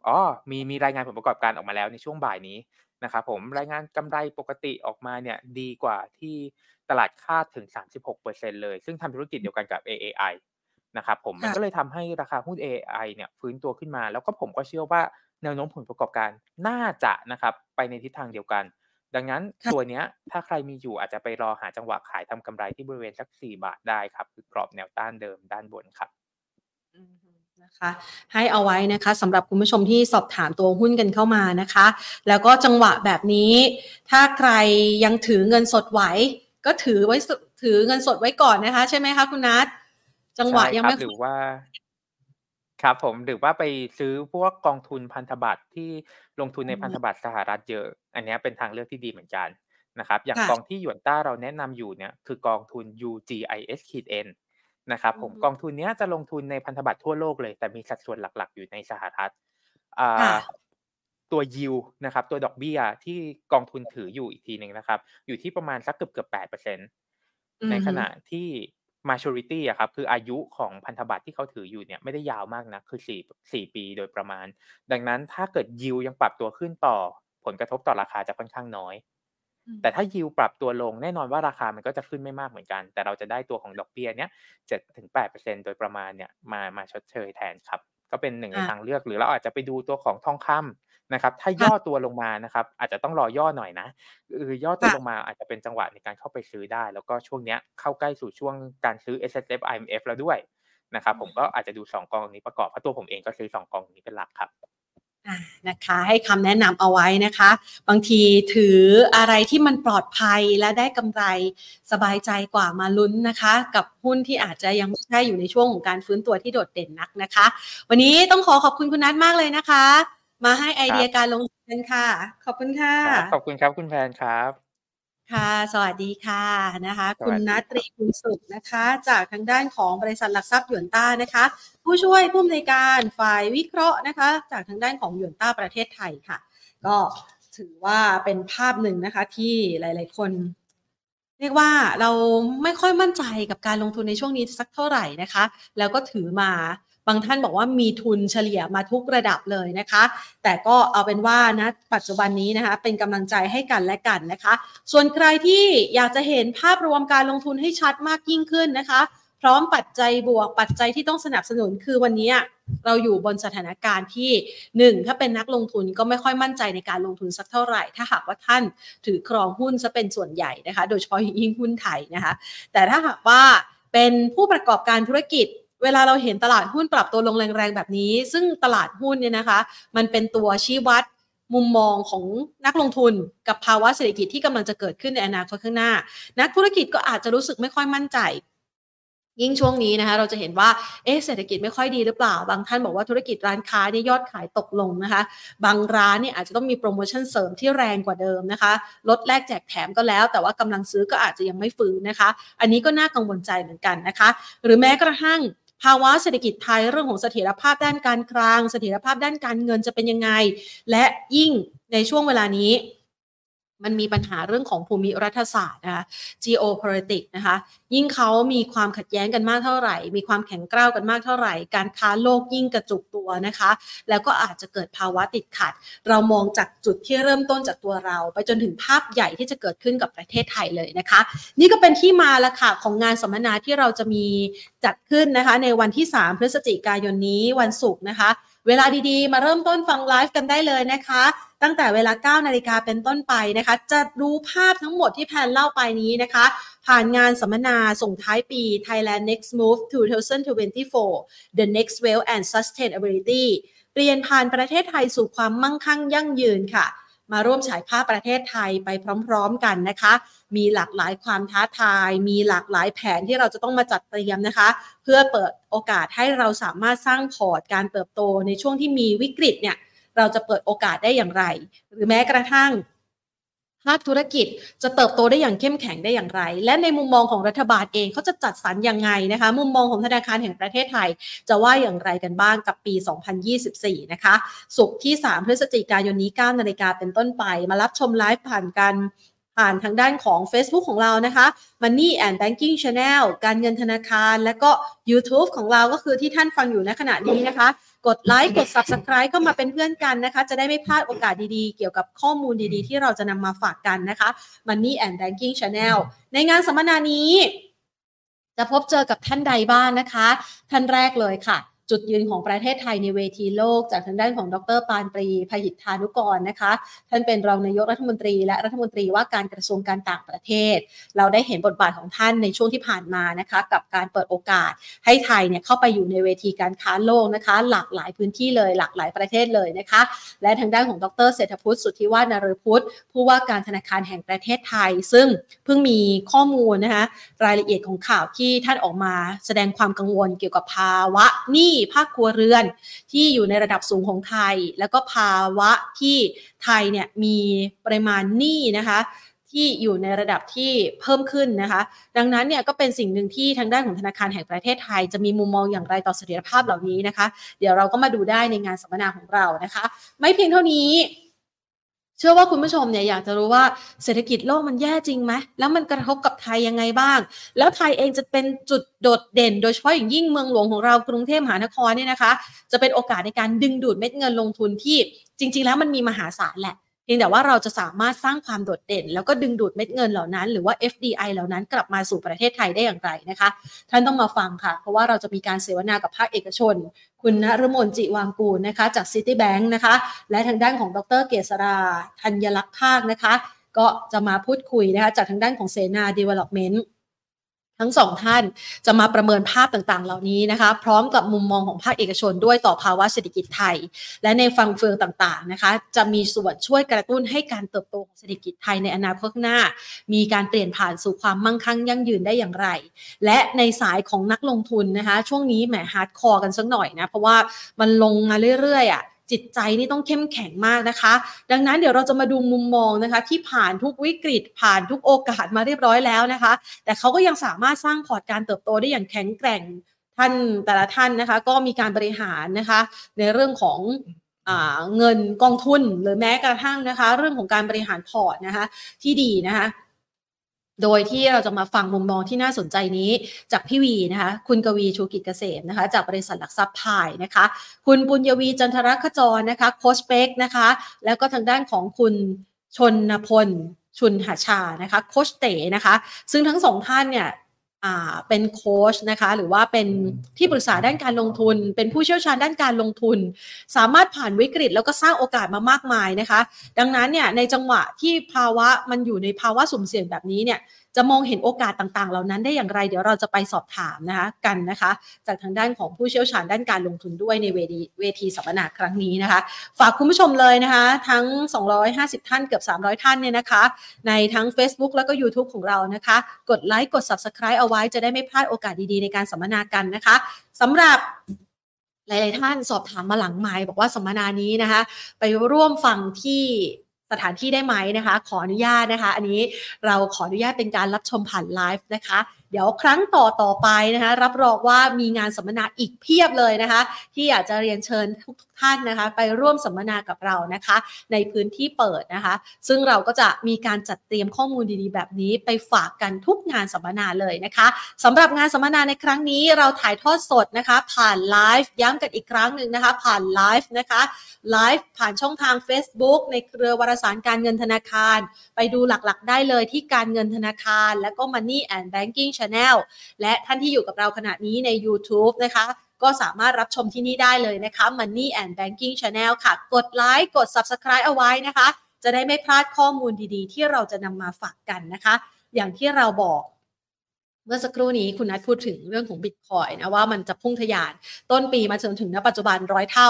อ๋อมีมีรายงานผลประกอบการออกมาแล้วในช่วงบ่ายนี้นะครับผมรายงานกำไรปกติออกมาเนี่ยดีกว่าที่ตลาดคาดถึง 36%เลย ซึ่งทำธุรกิจเดียวกันกับ AAI นะครับผมมันก็เลยทำให้ราคาหุ้น AAI เนี่ยฟื้นตัวขึ้นมา แล้วก็ผมก็เชื่อว่าแนวโน้มผลประกอบการน่าจะนะครับไปในทิศทางเดียวกัน ดังนั้นตัวเนี้ยถ้าใครมีอยู่อาจจะไปรอหาจังหวะขายทำกำไรที่บริเวณสัก 4 บาทได้ครับ คือกรอบแนวต้านเดิมด้านบนครับนะคะให้เอาไว้นะคะสำหรับคุณผู้ชมที่สอบถามตัวหุ้นกันเข้ามานะคะ แล้วก็จังหวะแบบนี้ ถ้าใครยังถือเงินสดไหว ก็ถือไว้ถือเงินสดไว้ก่อนนะคะ ใช่ไหมคะคุณนัทจังหวะยังไม่หรือว่า ครับผมหรือว่าไปซื้อพวกกองทุนพันธบัตรที่ลงทุนในพันธบัตรสหรัฐเยอะ อันนี้เป็นทางเลือกที่ดีเหมือนกันนะครับ อย่างกองที่หยวนต้าเราแนะนำอยู่เนี่ยคือกองทุน UGIS-N นะครับผมกองทุนนี้จะลงทุนในพันธบัตรทั่วโลกเลย แต่มีสัดส่วนหลักๆ อยู่ในสหรัฐตัวยิวนะครับ ตัวดอกเบี้ยที่กองทุนถืออยู่อีกทีหนึ่งนะครับ อยู่ที่ประมาณสักเกือบเกือบแปดเปอร์เซ็นตในขณะที่ maturity อะครับคืออายุของพันธบัตรที่เขาถืออยู่เนี่ยไม่ได้ยาวมากนะคือสี่สี่ปีโดยประมาณ ดังนั้นถ้าเกิดยิวยังปรับตัวขึ้นต่อผลกระทบต่อราคาจะค่อนข้างน้อย แต่ถ้ายิวปรับตัวลงแน่นอนว่าราคามันก็จะขึ้นไม่มากเหมือนกัน แต่เราจะได้ตัวของดอกเบี้ยเนี้ยเจ็ดถึงแปดเปอร์เซ็นโดยประมาณเนี่ยมามาชดเชยแทนครับ ก็เป็นหนึ่งในทางเลือกหรือเราอาจจะไปดูตัวของทองคำ นะครับ ถ้าย่อตัวลงมานะครับ อาจจะต้องรอย่อหน่อยนะคือย่อตัวลงมาอาจจะเป็นจังหวะในการเข้าไปซื้อได้ แล้วก็ช่วงนี้เข้าใกล้สู่ช่วงการซื้อ S S F I M F แล้วด้วยนะครับ ผมก็อาจจะดู 2 กองนี้ประกอบเพราะตัวผมเองก็ซื้อ 2 กองนี้เป็นหลักครับนะคะให้คำแนะนำเอาไว้นะคะ บางทีถืออะไรที่มันปลอดภัยและได้กำไรสบายใจกว่ามาลุ้นนะคะ กับหุ้นที่อาจจะยังไม่ใช่อยู่ในช่วงของการฟื้นตัวที่โดดเด่นนักนะคะ วันนี้ต้องขอขอบคุณคุณนัทมากเลยนะคะ มาให้ไอเดียการลงทุนค่ะ ขอบคุณค่ะ ขอบคุณครับคุณแพนครับค่ะ สวัสดีค่ะนะคะ คุณนัทรีคุณสุขนะคะ จากทางด้านของบริษัทหลักทรัพย์หยวนต้านะคะ ผู้ช่วยผู้อำนวยการฝ่ายวิเคราะห์นะคะ จากทางด้านของหยวนต้าประเทศไทยค่ะ ก็ถือว่าเป็นภาพหนึ่งนะคะที่หลาย ๆ คน เรียกว่าเราไม่ค่อยมั่นใจกับการลงทุนในช่วงนี้สักเท่าไหร่นะคะ แล้วก็ถือมา บางท่านบอกว่ามีทุนเฉลี่ยมาทุกระดับเลยนะคะ แต่ก็เอาเป็นว่านะปัจจุบันนี้นะคะ เป็นกำลังใจให้กันและกันนะคะ ส่วนใครที่อยากจะเห็นภาพรวมการลงทุนให้ชัดมากยิ่งขึ้นนะคะ พร้อมปัจจัยบวกปัจจัยที่ต้องสนับสนุนคือวันนี้เราอยู่บนสถานการณ์ที่ 1 ถ้าเป็นนักลงทุนก็ไม่ค่อยมั่นใจในการลงทุนสักเท่าไหร่ ถ้าหากว่าท่านถือครองหุ้นจะเป็นส่วนใหญ่นะคะ โดยเฉพาะยิ่งหุ้นไทยนะคะ แต่ถ้าหากว่าเป็นผู้ประกอบการธุรกิจ เวลาเราเห็นตลาดหุ้นปรับตัวลงแรงๆแบบนี้ ซึ่งตลาดหุ้นเนี่ยนะคะ มันเป็นตัวชี้วัดมุมมองของนักลงทุนกับภาวะเศรษฐกิจที่กำลังจะเกิดขึ้นในอนาคตข้างหน้า นักธุรกิจก็อาจจะรู้สึกไม่ค่อยมั่นใจ ยิ่งช่วงนี้นะคะ เราจะเห็นว่าเอ๊เศรษฐกิจไม่ค่อยดีหรือเปล่า บางท่านบอกว่าธุรกิจร้านค้านี่ยอดขายตกลงนะคะ บางร้านเนี่ยอาจจะต้องมีโปรโมชั่นเสริมที่แรงกว่าเดิมนะคะลดแลกแจกแถมก็แล้ว แต่ว่ากำลังซื้อก็อาจจะยังไม่ฟื้นนะคะ อันนี้ก็น่ากังวลใจเหมือนกันนะคะ หรือแม้กระทั่ง ภาวะเศรษฐกิจไทยเรื่องของเสถียรภาพด้านการคลังเสถียรภาพด้านการเงินจะเป็นยังไง และยิ่งในช่วงเวลานี้ มันมีปัญหาเรื่องของภูมิรัฐศาสตร์นะคะ geopolitics นะคะ ยิ่งเขามีความขัดแย้งกันมากเท่าไหร่ มีความแข็งกร้าวกันมากเท่าไหร่ การค้าโลกยิ่งกระจุกตัวนะคะ แล้วก็อาจจะเกิดภาวะติดขัด เรามองจากจุดที่เริ่มต้นจากตัวเรา ไปจนถึงภาพใหญ่ที่จะเกิดขึ้นกับประเทศไทยเลยนะคะ นี่ก็เป็นที่มาละค่ะของงานสัมมนาที่เราจะมีจัดขึ้นนะคะ ในวันที่ 3 พฤศจิกายนนี้วันศุกร์นะคะ เวลาดีๆ มาเริ่มต้นฟังไลฟ์กันได้เลยนะคะ ตั้งแต่เวลา 9 นาฬิกาเป็นต้นไปนะคะ จะดูภาพทั้งหมดที่แพนเล่าไปนี้นะคะ ผ่านงานสัมมนาส่งท้ายปี Thailand Next Move 2024 The Next Wave and Sustainability เปลี่ยนผ่านประเทศไทยสู่ความมั่งคั่งยั่งยืนค่ะ มาร่วมฉายภาพประเทศไทยไปพร้อม ๆ กันนะคะ มีหลากหลายความท้าทาย มีหลากหลายแผนที่เราจะต้องมาจัดเตรียมนะคะ เพื่อเปิดโอกาสให้เราสามารถสร้างพอร์ตการเติบโตในช่วงที่มีวิกฤตเนี่ยเราจะเปิดโอกาสได้อย่างไร หรือแม้กระทั่งภาคธุรกิจจะเติบโตได้อย่างเข้มแข็งได้อย่างไร และในมุมมองของรัฐบาลเองเขาจะจัดสรรยังไงนะคะ มุมมองของธนาคารแห่งประเทศไทย จะว่าอย่างไรกันบ้างกับปี 2024 นะคะ สุกที่ 3 พฤศจิกายนนี้ 9 นาฬิกาเป็นต้นไป มารับชมไลฟ์ผ่านกัน ผ่านทางด้านของ Facebook ของเรานะคะ Money and Banking Channel การเงินธนาคาร และก็ YouTube ของเราก็คือที่ท่านฟังอยู่ในขณะนี้นะคะ กดไลค์กด Subscribe เข้ามาเป็นเพื่อนกันนะคะ จะได้ไม่พลาดโอกาสดีๆ เกี่ยวกับข้อมูลดีๆ ที่เราจะนำมาฝากกันนะคะ Money and Banking Channel ในงานสัมมนานี้ จะพบเจอกับท่านใดบ้างนะคะ ท่านแรกเลยค่ะ จุดยืนของประเทศไทยในเวทีโลก จากทางด้านของดรปานปรีพยิทธานุกรนะคะ ท่านเป็นรองนายกรัฐมนตรี และรัฐมนตรีว่าการกระทรวงการต่างประเทศ เราได้เห็นบทบาทของท่านในช่วงที่ผ่านมานะคะกับการเปิดโอกาสให้ไทยเนี่ยเข้าไปอยู่ในเวทีการค้าโลกนะคะ หลากหลายพื้นที่เลยหลากหลายประเทศเลยนะคะ และทางด้านของดรเศรษฐพุทธสุทธิวาฒนารพุทธผู้ว่าการธนาคารแห่งประเทศไทย ซึ่งเพิ่งมีข้อมูลนะคะรายละเอียดของข่าวที่ท่านออกมา แสดงความกังวลเกี่ยวกับภาวะหนี้ภาคครัวเรือน ที่อยู่ในระดับสูงของไทย แล้วก็ภาวะที่ไทยเนี่ยมีปริมาณหนี้นะคะที่อยู่ในระดับที่เพิ่มขึ้นนะคะ ดังนั้นเนี่ยก็เป็นสิ่งหนึ่งที่ทางด้านของธนาคารแห่งประเทศไทย จะมีมุมมองอย่างไรต่อเสถียรภาพเหล่านี้นะคะ เดี๋ยวเราก็มาดูได้ในงานสัมมนาของเรานะคะ ไม่เพียงเท่านี้ เชื่อว่าคุณผู้ชมเนี่ยอยากจะรู้ว่าเศรษฐกิจโลกมันแย่จริงไหมแล้วมันกระทบกับไทยยังไงบ้าง แล้วไทยเองจะเป็นจุดโดดเด่น โดยเฉพาะอย่างยิ่งเมืองหลวงของเรากรุงเทพมหานครเนี่ยนะคะ จะเป็นโอกาสในการดึงดูดเม็ดเงินลงทุนที่จริง ๆ แล้วมันมีมหาศาลแหละ พียงแต่ว่าเราจะสามารถสร้างความโดดเด่น แล้วก็ดึงดูดเม็ดเงินเหล่านั้น หรือว่า FDI เหล่านั้นกลับมาสู่ประเทศไทยได้อย่างไรนะคะ ท่านต้องมาฟังค่ะ เพราะว่าเราจะมีการเสวนากับภาคเอกชน คุณนรมนจิวางกูลนะคะ จาก Citibank นะคะ และทางด้านของดรเกษราธัญลักษณ์ภาคนะคะ ก็จะมาพูดคุยนะคะจากทางด้านของเสนา Development ทั้งสองท่านจะมาประเมินภาพต่างๆ เหล่านี้นะคะ พร้อมกับมุมมองของภาคเอกชนด้วยต่อภาวะเศรษฐกิจไทย และในฟังเฟืองต่างๆนะคะ จะมีส่วนช่วยกระตุ้นให้การเติบโตของเศรษฐกิจไทยในอนาคตหน้า มีการเปลี่ยนผ่านสู่ความมั่งคั่งยั่งยืนได้อย่างไร และในสายของนักลงทุนนะคะ ช่วงนี้แหม hardcore กันสักหน่อยนะเพราะว่ามันลงมาเรื่อยๆอะ จิตใจนี่ต้องเข้มแข็งมากนะคะ ดังนั้นเดี๋ยวเราจะมาดูมุมมองนะคะ ที่ผ่านทุกวิกฤตผ่านทุกโอกาสมาเรียบร้อยแล้วนะคะ แต่เขาก็ยังสามารถสร้างพอร์ตการเติบโตได้อย่างแข็งแกร่งท่านแต่ละท่านนะคะ ก็มีการบริหารนะคะ ในเรื่องของเงินกองทุนหรือแม้กระทั่งนะคะ เรื่องของการบริหารพอร์ตนะคะ ที่ดีนะคะ โดยที่เราจะมาฟังมุมมองที่น่าสนใจนี้ จากพี่วีนะคะ คุณกวีชูกิจเกษมนะคะ จากบริษัทหลักทรัพย์พายนะคะ คุณปุญญวีจันทรขจรนะคะโคชเปกนะคะ แล้วก็ทางด้านของคุณชนพลชุนหาชานะคะโคชเต๋นะคะ ซึ่งทั้งสองท่านเนี่ย เป็นโค้ชนะคะหรือว่าเป็นที่ปรึกษาด้านการลงทุน เป็นผู้เชี่ยวชาญด้านการลงทุน สามารถผ่านวิกฤตแล้วก็สร้างโอกาสมามากมายนะคะ ดังนั้นเนี่ยในจังหวะที่ภาวะมันอยู่ในภาวะสุ่มเสี่ยงแบบนี้เนี่ย จะมองเห็นโอกาสต่างๆ เหล่านั้นได้อย่างไร เดี๋ยวเราจะไปสอบถามนะคะกันนะคะ จากทางด้านของผู้เชี่ยวชาญด้านการลงทุนด้วยในเวทีเวทีสัมมนาครั้งนี้นะคะ ฝากคุณผู้ชมเลยนะคะ ทั้ง 250 ท่านเกือบ 300 ท่านเนี่ยนะคะ ในทั้ง Facebook แล้วก็ YouTube ของเรานะคะ กดไลค์กด Subscribe เอาไว้จะได้ไม่พลาดโอกาสดีๆ ในการสัมมนากันนะคะสำหรับหลาย ๆ ท่านสอบถามมาหลังไม้บอกว่าสัมมนานี้นะคะ ไปร่วมฟังที่ สถานที่ได้ไหมนะคะ ขออนุญาตนะคะ อันนี้เราขออนุญาตเป็นการรับชมผ่านไลฟ์นะคะเดี๋ยวครั้งต่อต่อไปนะคะรับรองว่ามีงานสัมมนาอีกเพียบเลยนะคะ ที่อยากจะเรียนเชิญทุกท่านนะคะ ไปร่วมสัมมนากับเรานะคะ ในพื้นที่เปิดนะคะ ซึ่งเราก็จะมีการจัดเตรียมข้อมูลดีๆ แบบนี้ไปฝากกันทุกงานสัมมนาเลยนะคะสำหรับงานสัมมนาในครั้งนี้เราถ่ายทอดสดนะคะ ผ่านไลฟ์ย้ำกันอีกครั้งหนึ่งนะคะ ผ่านไลฟ์นะคะไลฟ์ผ่านช่องทาง Facebook ในเครือวารสารการเงินธนาคาร ไปดูหลักๆ ได้เลยที่การเงินธนาคาร และก็ Money and Banking Channel และท่านที่อยู่กับเราขณะนี้ใน YouTube นะคะก็สามารถรับชมที่นี่ได้เลยนะคะ Money and Banking Channel ค่ะ กดไลค์กด Subscribe เอาไว้นะคะ จะได้ไม่พลาดข้อมูลดีๆ ที่เราจะนำมาฝากกันนะคะ อย่างที่เราบอกเมื่อสักครู่นี้คุณนัทพูดถึงเรื่องของบิตคอยนะว่ามันจะพุ่งทะยาน ต้นปีมาจนถึงณปัจจุบันร้อยเท่า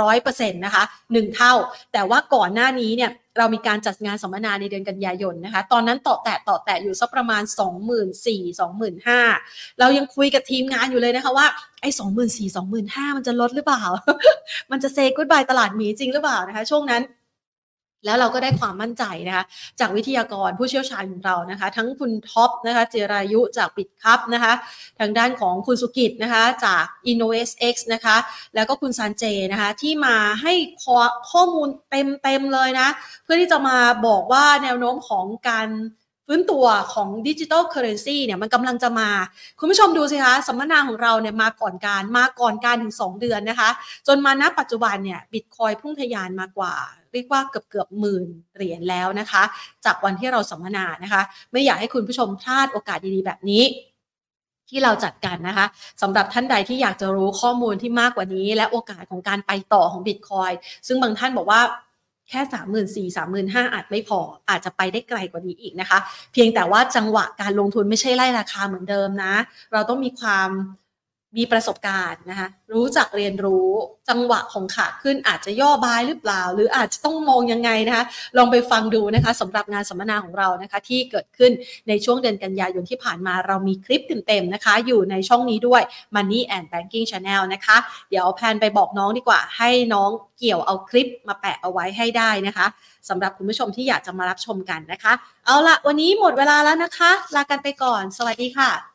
ร้อยเปอร์เซ็นต์นะคะหนึ่งเท่า แต่ว่าก่อนหน้านี้เนี่ย เรามีการจัดงานสัมมนาในเดือนกันยายนนะคะ ตอนนั้นต่อแตะต่อแตะอยู่สักประมาณ 2 4 0 0 0 2 5 0 0 0 เรายังคุยกับทีมงานอยู่เลยนะคะว่าไอ้สองหมื่นสี่สองหมื่นห้ามันจะลดหรือเปล่า มันจะเซกุดบายตลาดหมีจริงหรือเปล่านะคะ ช่วงนั้น แล้วเราก็ได้ความมั่นใจนะคะจากวิทยากรผู้เชี่ยวชาญของเรานะคะ ทั้งคุณท็อปนะคะเจรายุจากปิดคับนะคะ ทางด้านของคุณสุกิจนะคะจาก InnoSX นะคะ แล้วก็คุณซันเจนะคะที่มาให้ข้อมูลเต็มๆเลยนะ เพื่อที่จะมาบอกว่าแนวโน้มของการฟื้นตัวของดิจิทัลเคอร์เรนซีเนี่ยมันกำลังจะมา คุณผู้ชมดูสิคะสัมมนาของเราเนี่ยมาก่อนการมาก่อนการถึง 2 เดือนนะคะ จนมาณปัจจุบันเนี่ยบิตคอยพุ่งทะยานมากว่า เรียกว่าเกือบเกือบหมื่นเหรียญแล้วนะคะ จากวันที่เราสัมมนานะคะ ไม่อยากให้คุณผู้ชมพลาดโอกาสดีๆแบบนี้ที่เราจัดกันนะคะสำหรับท่านใดที่อยากจะรู้ข้อมูลที่มากกว่านี้ และโอกาสของการไปต่อของบิตคอยซึ่งบางท่านบอกว่าแค่สามหมื่นสี่สามหมื่นห้าอาจไม่พออาจจะไปได้ไกลกว่านี้อีกนะคะ เพียงแต่ว่าจังหวะการลงทุนไม่ใช่ไล่ราคาเหมือนเดิมนะ เราต้องมีความ มีประสบการณ์นะคะรู้จักเรียนรู้จังหวะของขาขึ้นอาจจะย่อบายหรือเปล่า หรืออาจจะต้องมองยังไงนะคะลองไปฟังดูนะคะสำหรับงานสัมมนาของเรานะคะที่เกิดขึ้นในช่วงเดือนกันยายนที่ผ่านมาเรามีคลิปเต็มๆนะคะ อยู่ในช่องนี้ด้วย Money and Banking Channel นะคะ เดี๋ยวแพนไปบอกน้องดีกว่า ให้น้องเกี่ยวเอาคลิปมาแปะเอาไว้ให้ได้นะคะสำหรับคุณผู้ชมที่อยากจะมารับชมกันนะคะ เอาละวันนี้หมดเวลาแล้วนะคะ ลากันไปก่อน สวัสดีค่ะ